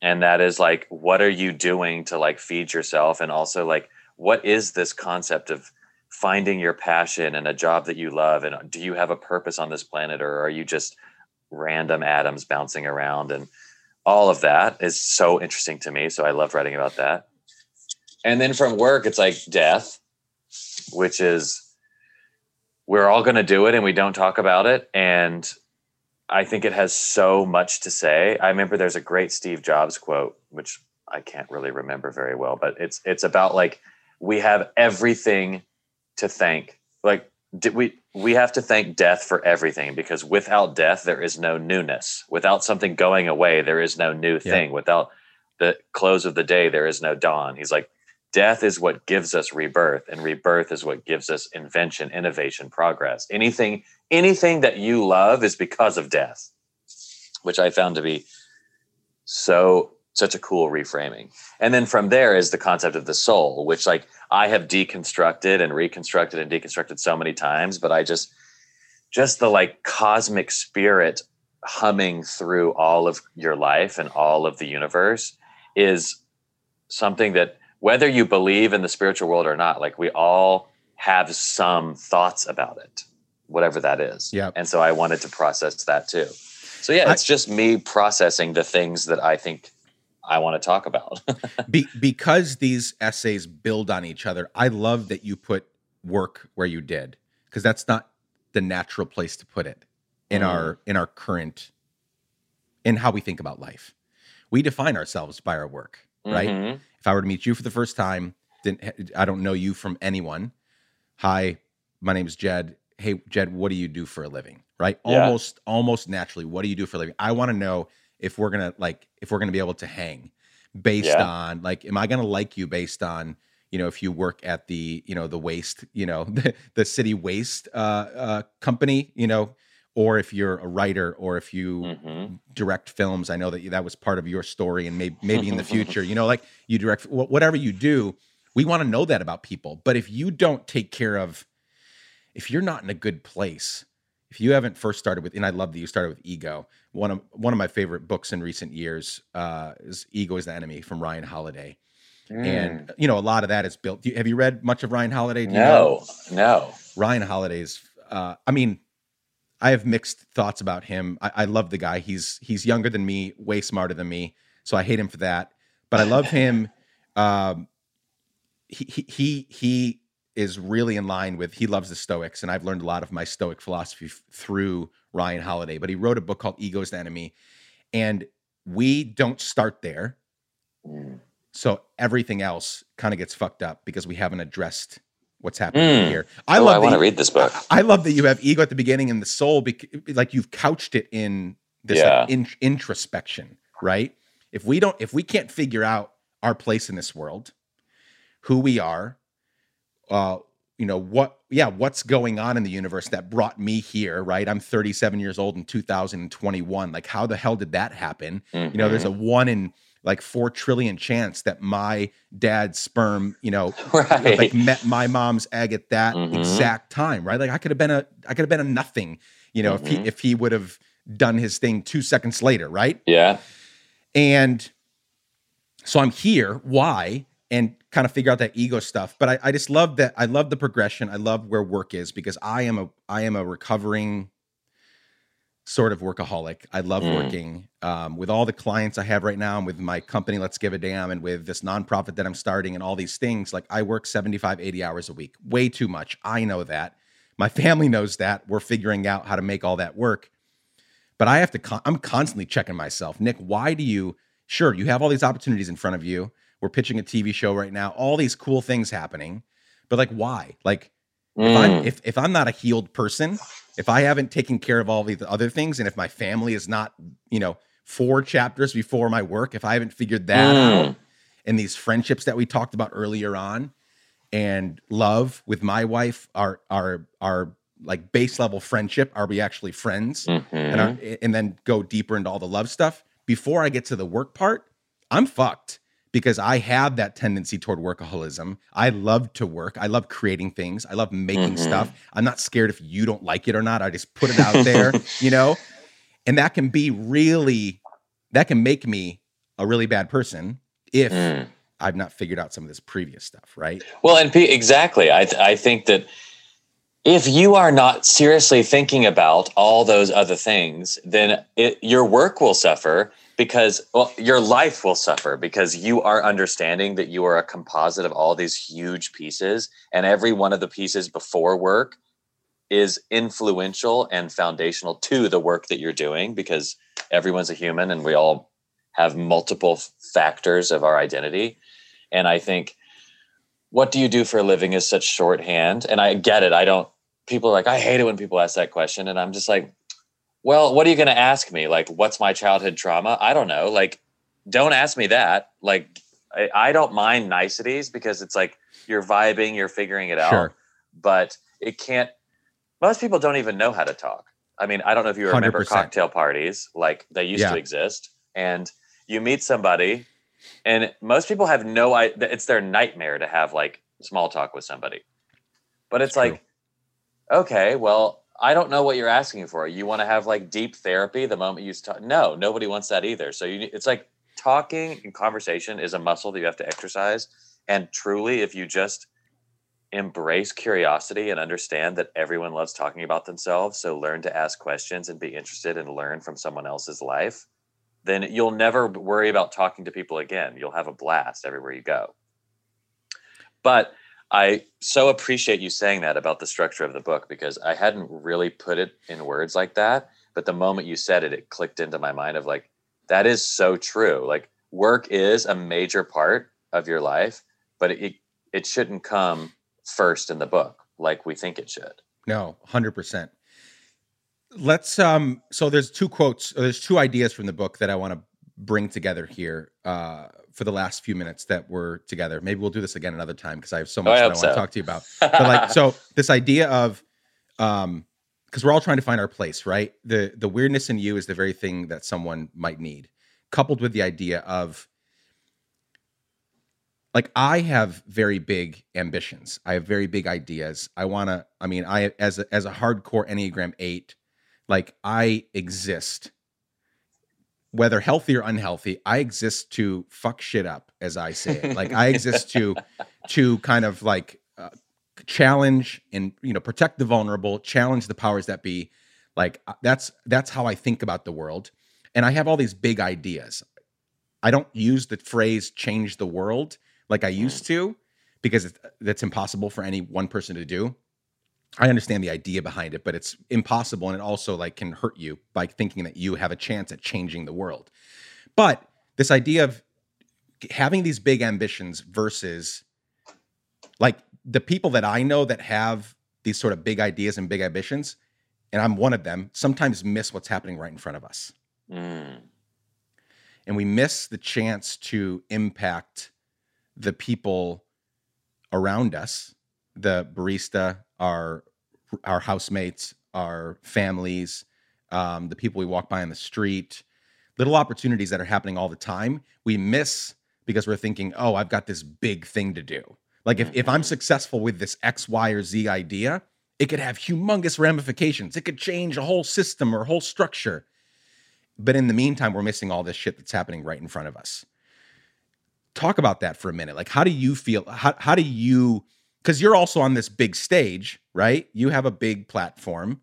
And that is like, what are you doing to like feed yourself? And also like, what is this concept of finding your passion and a job that you love? And do you have a purpose on this planet or are you just random atoms bouncing around? And all of that is so interesting to me. So I love writing about that. And then from work, it's like death, which is we're all going to do it and we don't talk about it. And I think it has so much to say. I remember there's a great Steve Jobs quote, which I can't really remember very well, but it's it's about like we have everything to thank. Like did we we have to thank death for everything because without death there is no newness. Without something going away, there is no new thing. Without the close of the day, there is no dawn. He's like, death is what gives us rebirth, and rebirth is what gives us invention, innovation, progress. Anything, anything that you love is because of death, which I found to be so such a cool reframing. And then from there is the concept of the soul, which like I have deconstructed and reconstructed and deconstructed so many times, but I just just the like cosmic spirit humming through all of your life and all of the universe is something that whether you believe in the spiritual world or not like we all have some thoughts about it whatever that is Yeah. and so i wanted to process that too so yeah I- it's just me processing the things that i think i want to talk about Be- because these essays build on each other, I love that you put work where you did because that's not the natural place to put it in Mm. our in our current in how we think about life. We define ourselves by our work, right? Mhm. If I were to meet you for the first time, didn't I don't know you from anyone. Hi, my name is Jed. Hey, Jed, what do you do for a living? Right? Yeah. Almost almost naturally, what do you do for a living? I want to know if we're gonna like if we're gonna be able to hang based Yeah. on like am I gonna like you based on you know if you work at the you know the waste you know the, the city waste uh, uh, company you know or if you're a writer or if you Mhm. direct films. I know that you- that was part of your story, and maybe maybe in the future, you know, like you direct wh- whatever you do. We want to know that about people. But if you don't take care of, if you're not in a good place, if you haven't first started with, and I love that you started with ego. One of one of my favorite books in recent years uh, is "Ego Is the Enemy" from Ryan Holiday, Mm. and you know a lot of that is built. do you- Have you read much of Ryan Holiday? Do you know? no no Ryan Holiday's. Uh, I mean, I have mixed thoughts about him. I, I love the guy. He's he's younger than me, way smarter than me, so I hate him for that. But I love him. Um, he he he he is really in line with. He loves the Stoics, and I've learned a lot of my Stoic philosophy f- through Ryan Holiday. But he wrote a book called "Ego's the Enemy," and we don't start there. Mm. So everything else kind of gets fucked up because we haven't addressed what's happening Mm. here. I oh, love i want to read this book I love that you have ego at the beginning and the soul, bec- like you've couched it in this like, in- introspection, right? If we don't, if we can't figure out our place in this world, who we are, uh, you know what yeah what's going on in the universe that brought me here right i'm 37 years old in 2021 like how the hell did that happen mm-hmm. you know there's a mm-hmm. one in like 4 trillion chance that my dad's sperm you know right. like met my mom's egg at that mm-hmm. exact time right like i could have been a i could have been a nothing you know mm-hmm. if he if he would have done his thing 2 seconds later right yeah and so i'm here why and kind of figure out that ego stuff. But I, I just love that. I love the progression. I love where work is because I am a I am a recovering sort of workaholic. I love mm. working um, with all the clients I have right now and with my company, Let's Give a Damn, and with this nonprofit that I'm starting and all these things. Like I work 75, 80 hours a week, way too much. I know that. My family knows that. We're figuring out how to make all that work. But I have to, con- I'm constantly checking myself. Nick, why do you, sure, you have all these opportunities in front of you we're pitching a TV show right now. All these cool things happening, but like, why? Like, mm. if I'm mm. if if I'm not a healed person, if I haven't taken care of all these other things, and if my family is not, you know, four chapters before my work, if I haven't figured that mm. out, and these friendships that we talked about earlier on, and love with my wife, our our our like base level friendship, are we actually friends? Mm-hmm. And our, and then go deeper into all the love stuff. Before I get to the work part, I'm fucked because I have that tendency toward workaholism. I love to work. I love creating things. I love making mm-hmm. stuff. I'm not scared if you don't like it or not. I just put it out there, you know? And that can be really, that can make me a really bad person if mm. I've not figured out some of this previous stuff, right? Well, and P- exactly. I, th- I think that if you are not seriously thinking about all those other things, then it, your work will suffer because well your life will suffer because you are understanding that you are a composite of all these huge pieces and every one of the pieces before work is influential and foundational to the work that you're doing because everyone's a human and we all have multiple factors of our identity. And i think what do you do for a living is such shorthand and i get it. I don't people are like i hate it when people ask that question and i'm just like well, what are you going to ask me? Like, what's my childhood trauma? I don't know. Like, don't ask me that. Like, I, I don't mind niceties because it's like you're vibing, you're figuring it out. Sure. But it can't, most people don't even know how to talk. I mean, I don't know if you remember 100%. cocktail parties, like they used yeah. to exist. And you meet somebody, and most people have no idea. It's their nightmare to have like small talk with somebody. But it's That's like, okay, well, I don't know what you're asking for. You want to have like deep therapy the moment you start? No, nobody wants that either. So you, it's like talking and conversation is a muscle that you have to exercise. And truly, if you just embrace curiosity and understand that everyone loves talking about themselves, so learn to ask questions and be interested and learn from someone else's life, then you'll never worry about talking to people again. You'll have a blast everywhere you go. But I so appreciate you saying that about the structure of the book because I hadn't really put it in words like that. But the moment you said it, it clicked into my mind of like, that is so true. Like, work is a major part of your life, but it, it shouldn't come first in the book like we think it should. No, 100%. Let's, um, so there's two quotes, there's two ideas from the book that I want to bring together here. Uh, for the last few minutes that we're together. Maybe we'll do this again another time because I have so much oh, I, I want to talk to you about. But like, so this idea of, um, because we're all trying to find our place, right? The the weirdness in you is the very thing that someone might need, coupled with the idea of like I have very big ambitions. I have very big ideas. I want to I mean, I as a, as a hardcore Enneagram 8, like I exist whether healthy or unhealthy, I exist to fuck shit up, as I say it. Like I exist to to kind of like uh, challenge and you know protect the vulnerable, challenge the powers that be. Like uh, that's that's how I think about the world, and I have all these big ideas. I don't use the phrase "change the world" like I used mm. to, because that's impossible for any one person to do. I understand the idea behind it, but it's impossible and it also like can hurt you by thinking that you have a chance at changing the world. But this idea of having these big ambitions versus like the people that I know that have these sort of big ideas and big ambitions, and I'm one of them, sometimes miss what's happening right in front of us. Mm. And we miss the chance to impact the people around us the barista, our our housemates, our families, um, the people we walk by on the street, little opportunities that are happening all the time. We miss because we're thinking, oh, I've got this big thing to do. Like if, if I'm Mhm. successful with this X, Y, or Z idea, it could have humongous ramifications. It could change a whole system or a whole structure. But in the meantime, we're missing all this shit that's happening right in front of us. Talk about that for a minute. Like, how do you feel? How, how do you, because you're also on this big stage, right? You have a big platform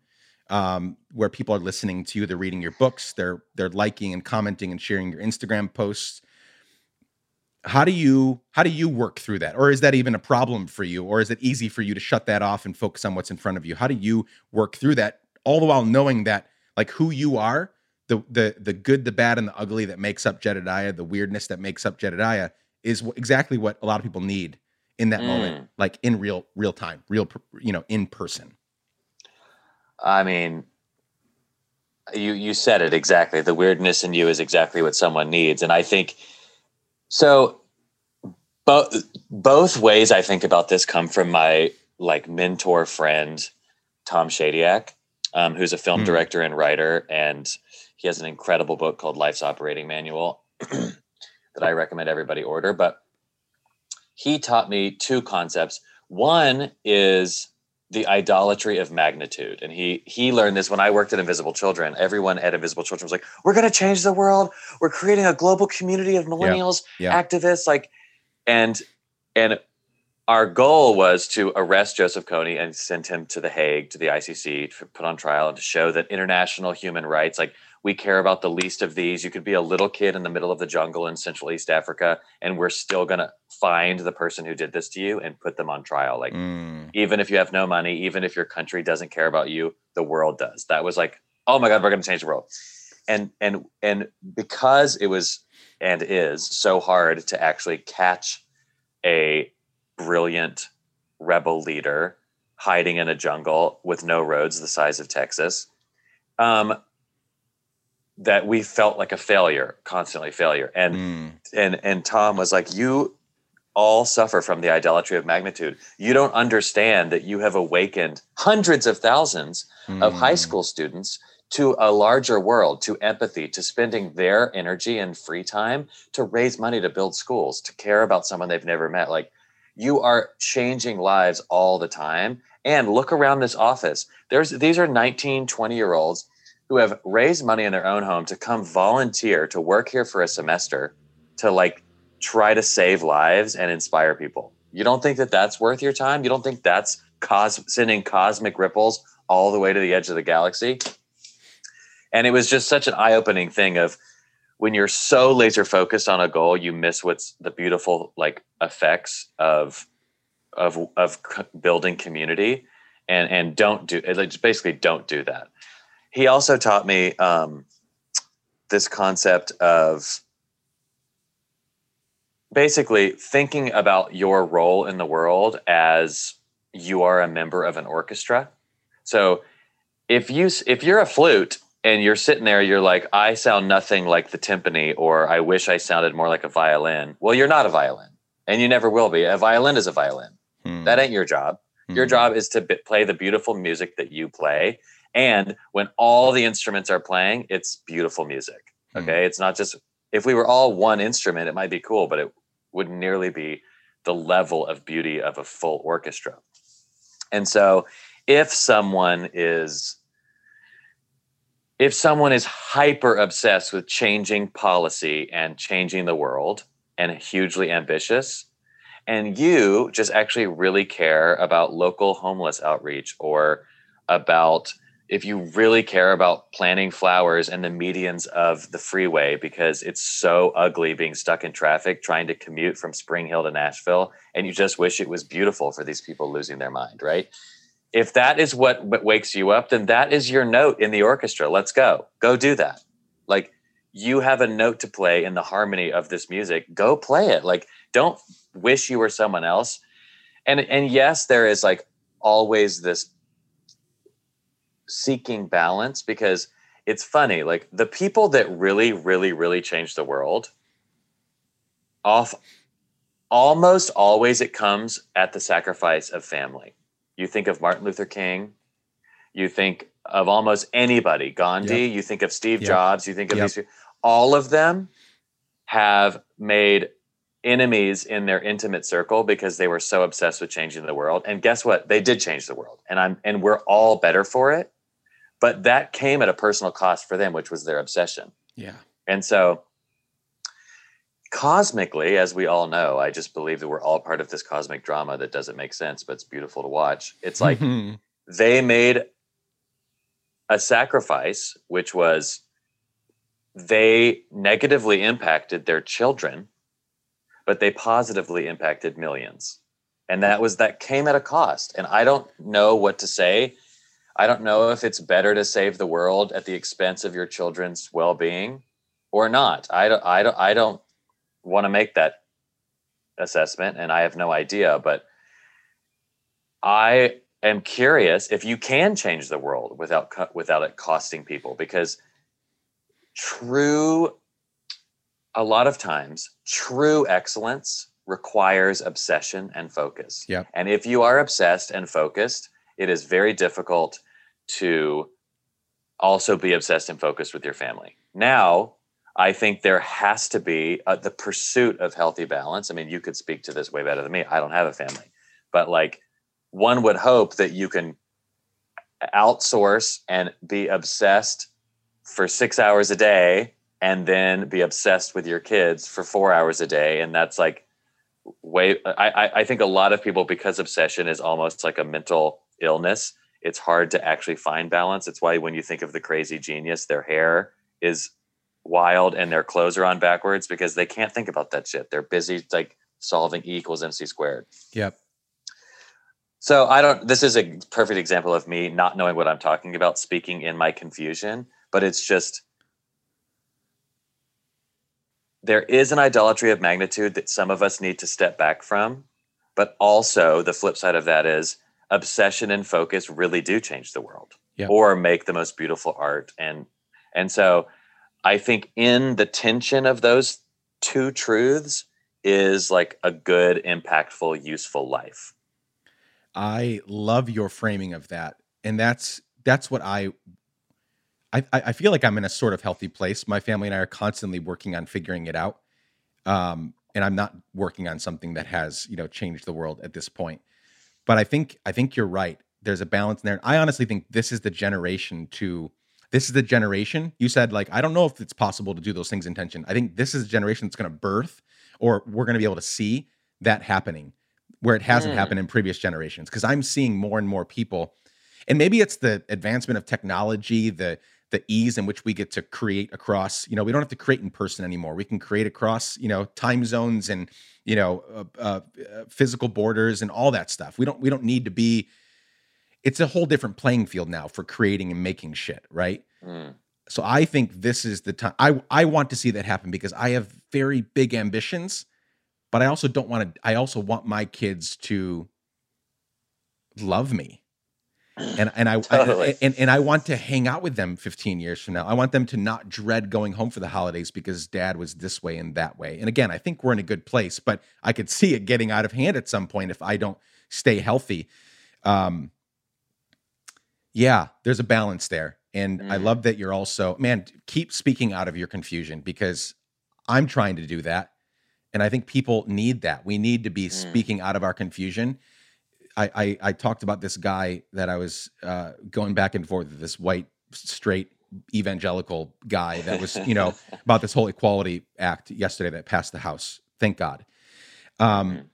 um, where people are listening to you. They're reading your books. They're they're liking and commenting and sharing your Instagram posts. How do you how do you work through that, or is that even a problem for you, or is it easy for you to shut that off and focus on what's in front of you? How do you work through that, all the while knowing that like who you are, the the the good, the bad, and the ugly that makes up Jedediah, the weirdness that makes up Jedediah, is exactly what a lot of people need in that moment, like in real real time, real you know in person. I mean, you you said it exactly. The weirdness in you is exactly what someone needs, and I think so. Both both ways I think about this come from my like mentor friend Tom Shadyac, um, who's a film Hmm. director and writer, and he has an incredible book called Life's Operating Manual that I recommend everybody order. But he taught me two concepts. One is the idolatry of magnitude. And he he learned this when I worked at Invisible Children. Everyone at Invisible Children was like, "We're going to change the world. We're creating a global community of millennials, yeah. activists." Like, and and our goal was to arrest Joseph Kony and send him to the Hague to the ICC to put on trial and to show that international human rights, like we care about the least of these. You could be a little kid in the middle of the jungle in Central East Africa, and we're still going to find the person who did this to you and put them on trial. Like Mm, even if you have no money, even if your country doesn't care about you, the world does. That was like, oh my God, we're going to change the world. And and and because it was and is so hard to actually catch a brilliant rebel leader hiding in a jungle with no roads the size of Texas, um, that we felt like a failure, constantly failure. And mm, and and Tom was like, "You all suffer from the idolatry of magnitude. You don't understand that you have awakened hundreds of thousands of high mm. school students to a larger world, to empathy, to spending their energy and free time to raise money to build schools, to care about someone they've never met. Like you are changing lives all the time. And look around this office. There's these are 19, 20 year olds who have raised money in their own home to come volunteer to work here for a semester to like try to save lives and inspire people. You don't think that that's worth your time? You don't think that's cos- sending cosmic ripples all the way to the edge of the galaxy? And it was just such an eye-opening thing of when you're so laser focused on a goal, you miss what's the beautiful like effects of of of building community and and don't do it like, basically don't do that. He also taught me um, this concept of basically thinking about your role in the world as you are a member of an orchestra. So if you if you're a flute and you're sitting there you're like I sound nothing like the timpani or I wish I sounded more like a violin. Well, you're not a violin and you never will be. A violin is a violin. Mm, That ain't your job. Your mm. job is to b- play the beautiful music that you play and when all the instruments are playing, it's beautiful music. Mm. Okay? It's not just if we were all one instrument, it might be cool, but it wouldn't nearly be the level of beauty of a full orchestra. And so if someone is if someone is hyper obsessed with changing policy and changing the world and hugely ambitious and you just actually really care about local homeless outreach or about if you really care about planting flowers in the medians of the freeway because it's so ugly being stuck in traffic trying to commute from Spring Hill to Nashville and you just wish it was beautiful for these people losing their mind, right? If that is what, wakes you up, then that is your note in the orchestra. Let's go. Go do that. Like you have a note to play in the harmony of this music. Go play it. Like don't wish you were someone else. And and yes, there is like always this seeking balance because it's funny like the people that really really really change the world off almost always it comes at the sacrifice of family. You think of Martin Luther King, you think of almost anybody, Gandhi, Yep. you think of Steve Yep. Jobs, you think of Yep. these all of them have made enemies in their intimate circle because they were so obsessed with changing the world. And guess what? They did change the world. And I'm and we're all better for it. But that came at a personal cost for them, which was their obsession. Yeah. And so, cosmically, as we all know, I just believe that we're all part of this cosmic drama that doesn't make sense, but it's beautiful to watch. It's like they made a sacrifice, which was they negatively impacted their children, but they positively impacted millions. And that was that came at a cost. And I don't know what to say. I don't know if it's better to save the world at the expense of your children's well-being or not. I don't I don't I don't want to make that assessment and I have no idea, but I am curious if you can change the world without co- without it costing people because true a lot of times true excellence requires obsession and focus. Yep. And if you are obsessed and focused, it is very difficult to also be obsessed and focused with your family. Now, I think there has to be uh, the pursuit of healthy balance. I mean, you could speak to this way better than me. I don't have a family, but like one would hope that you can outsource and be obsessed for six hours a day and then be obsessed with your kids for four hours a day. And that's like way, I- I think a lot of people, because obsession is almost like a mental illness, it's hard to actually find balance. It's why when you think of the crazy genius, their hair is wild and their clothes are on backwards because they can't think about that shit. They're busy like solving E equals MC squared. Yep. So I don't. This is a perfect example of me not knowing what I'm talking about, speaking in my confusion. But it's just there is an idolatry of magnitude that some of us need to step back from. But also the flip side of that is obsession and focus really do change the world, Yep. or make the most beautiful art. And and so I think in the tension of those two truths is like a good, impactful, useful life. I love your framing of that, and that's that's what I, I I feel like I'm in a sort of healthy place. My family and I are constantly working on figuring it out, um, and I'm not working on something that has you know changed the world at this point. But I think I think you're right. There's a balance in there. I honestly think this is the generation to. This is the generation. You said like I don't know if it's possible to do those things in tension. I think this is a generation that's going to birth, or we're going to be able to see that happening where it hasn't Mm. happened in previous generations because i'm seeing more and more people and maybe it's the advancement of technology the the ease in which we get to create across you know we don't have to create in person anymore we can create across you know time zones and you know uh, uh, uh, physical borders and all that stuff we don't we don't need to be it's a whole different playing field now for creating and making shit right Mm. so I think this is the time. I I want to see that happen because I have very big ambitions, but I also don't want to. I also want my kids to love me, and and I, Totally. I and and I want to hang out with them 15 years from now. I want them to not dread going home for the holidays because dad was this way and that way. And again, I think we're in a good place, but I could see it getting out of hand at some point if I don't stay healthy. Um, yeah, there's a balance there. And I Mhm. love that you're also, man, keep speaking out of your confusion because I'm trying to do that. And I think people need that. We need to be Mm. speaking out of our confusion. I, I, I talked about this guy that I was uh, going back and forth with this white, straight evangelical guy that was, you know, about this whole equality act yesterday that passed the House. Thank God. Um, Mhm.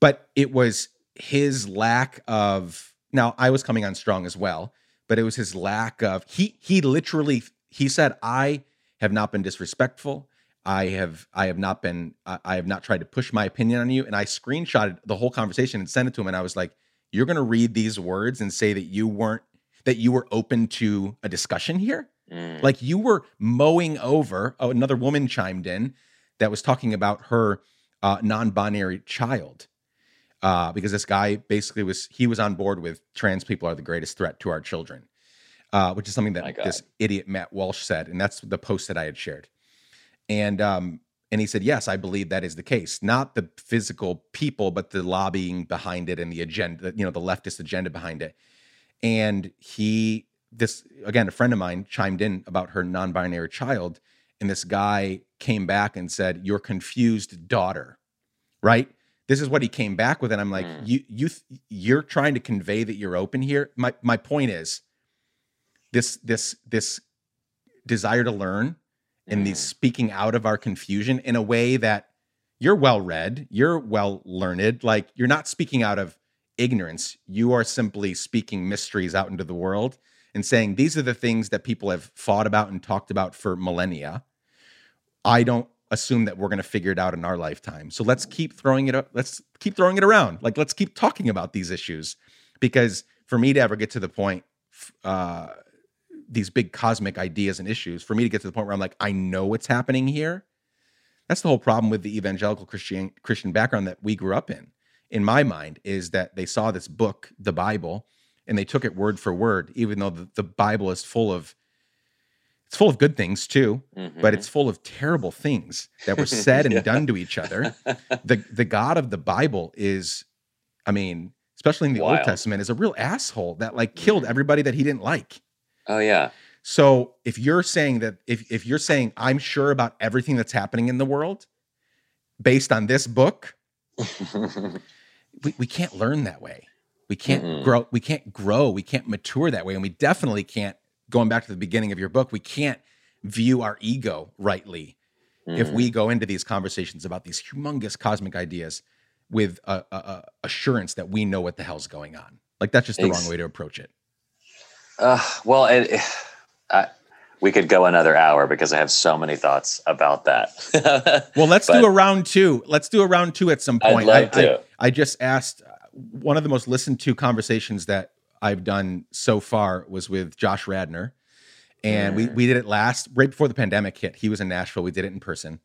but it was his lack of now i was coming on strong as well but it was his lack of he he literally he said i have not been disrespectful. I have i have not been I, I have not tried to push my opinion on you. And i screenshotted the whole conversation and sent it to him and i was like you're going to read these words and say that you weren't that you were open to a discussion here? Mm. like you were mowing over oh, another woman chimed in that was talking about her uh, non-binary child uh, because this guy basically was he was on board with trans people are the greatest threat to our children uh, which is something that this idiot matt walsh said and that's the post that i had shared and um And he said, Yes, I believe that is the case. Not the physical people, but the lobbying behind it and the agenda, you know, the leftist agenda behind it. And he, this, again, a friend of mine chimed in about her non binary child. And this guy came back and said, Your confused daughter, right? This is what he came back with. And I'm like, Mm. You, you, you're trying to convey that you're open here. My, my point is this, this, this desire to learn and these Mm. speaking out of our confusion in a way that you're well read, you're well learned. Like you're not speaking out of ignorance. You are simply speaking mysteries out into the world and saying these are the things that people have fought about and talked about for millennia. I don't assume that we're going to figure it out in our lifetime. So let's keep throwing it up. Let's keep throwing it around. Like let's keep talking about these issues because for me to ever get to the point uh these big cosmic ideas and issues for me to get to the point where I'm like, I know what's happening here. That's the whole problem with the evangelical Christian Christian background that we grew up in. In my mind, is that they saw this book, the Bible, and they took it word for word, even though the, the Bible is full of it's full of good things too, but Mhm. it's full of terrible things that were said and Yeah. done to each other. The the God of the Bible is, I mean, especially in the Old Testament, is a real asshole that like killed Mhm. everybody that he didn't like. oh yeah. So if you're saying that if if you're saying I'm sure about everything that's happening in the world based on this book, we, we can't learn that way. We can't Mm-mm. grow, we can't grow, we can't mature that way. And we definitely can't, going back to the beginning of your book, we can't view our ego rightly if Mhm. we go into these conversations about these humongous cosmic ideas with a, a, a assurance that we know what the hell's going on. Like that's just the Ex- wrong way to approach it. Uh, well, it, I, we could go another hour because I have so many thoughts about that. Well, let's But- do a round two. Let's do a round two at some I'd point. love I, I- to. I just asked uh, one of the most listened to conversations that I've done so far was with Josh Radnor. And we, Mm. we did it last, right before the pandemic hit. He was in Nashville. We did it in person.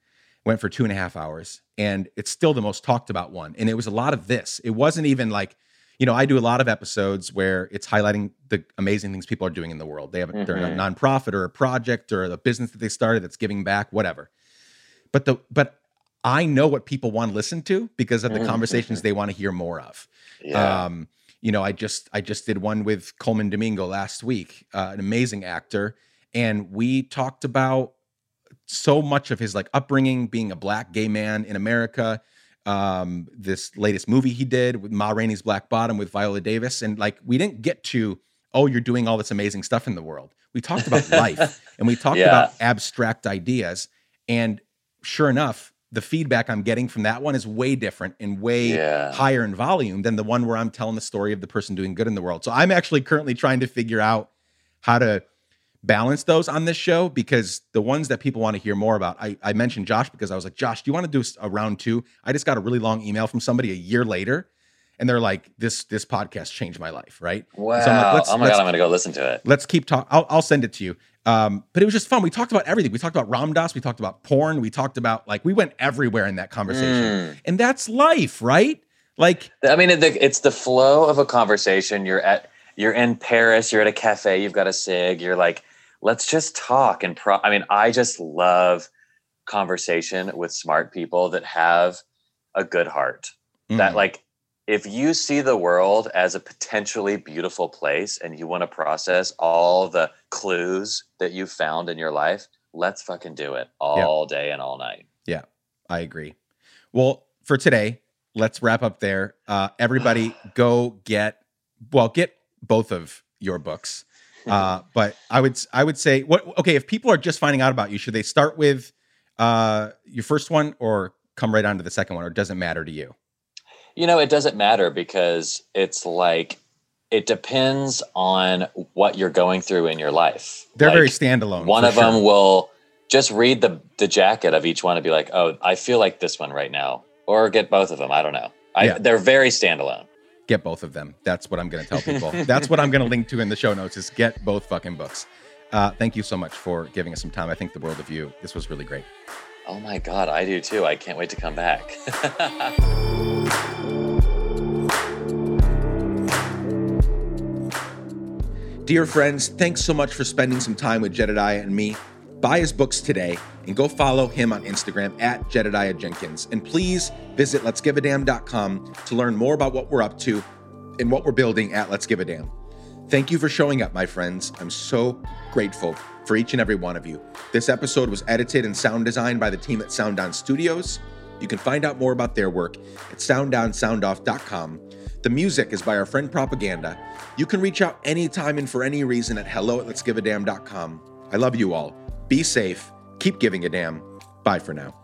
Went for two and a half hours. And it's still the most talked about one. And it was a lot of this. It wasn't even like, you know, I do a lot of episodes where it's highlighting the amazing things people are doing in the world. They have a, they're a Mhm. nonprofit or a project or a business that they started that's giving back, whatever. But the but I know what people want to listen to because of the Mhm, conversations they want to hear more of. yeah. Um, you know, I just I just did one with Colman Domingo last week, uh, an amazing actor, and we talked about so much of his like upbringing, being a black gay man in America. Um, this latest movie he did with Ma Rainey's Black Bottom with Viola Davis, and like we didn't get to oh you're doing all this amazing stuff in the world. We talked about life and we talked Yeah. about abstract ideas, and sure enough, the feedback I'm getting from that one is way different and way Yeah. higher in volume than the one where I'm telling the story of the person doing good in the world. So I'm actually currently trying to figure out how to balance those on this show because the ones that people want to hear more about, I, I mentioned Josh because I was like, Josh, do you want to do a round two? I just got a really long email from somebody a year later, and they're like, this this podcast changed my life, right? wow. so I'm like, let's- oh my let's- god, I'm gonna go listen to it. Let's keep talking. I'll, I'll send it to you. Um, but it was just fun. We talked about everything. We talked about Ram Dass. We talked about porn. We talked about like we went everywhere in that conversation, Mm. and that's life, right? Like I mean, it's the flow of a conversation. You're at, you're in Paris. You're at a cafe. You've got a cig. You're like, let's just talk and pro. I mean, I just love conversation with smart people that have a good heart. That mm, like, if you see the world as a potentially beautiful place and you want to process all the clues that you found in your life, let's fucking do it all day and all night. Yeah, I agree. Well, for today, let's wrap up there. Uh, everybody, go get well, get both of your books. Uh, but I would I would say what okay if people are just finding out about you, should they start with uh, your first one or come right on to the second one, or does it matter to you? You know, it doesn't matter because it's like it depends on what you're going through in your life. They're Like, very standalone. One of sure. them will just read the the jacket of each one and be like, "Oh, I feel like this one right now," or get both of them. I don't know. I, Yeah. They're very standalone. get both of them. That's what I'm going to tell people. That's what I'm going to link to in the show notes. Is get both fucking books. Uh, thank you so much for giving us some time. I think the world of you. This was really great. Oh my god, I do too. I can't wait to come back. Dear friends, thanks so much for spending some time with Jedediah and me. Buy his books today and go follow him on Instagram at Jedediah Jenkins. And please visit letsgiveadamn.com to learn more about what we're up to and what we're building at Let's Give a Damn. Thank you for showing up, my friends. I'm so grateful for each and every one of you. This episode was edited and sound designed by the team at Sound On Studios. You can find out more about their work at soundonsoundoff.com. The music is by our friend Propaganda. You can reach out anytime and for any reason at hello at. I love you all. Be safe. Keep giving a damn. Bye for now.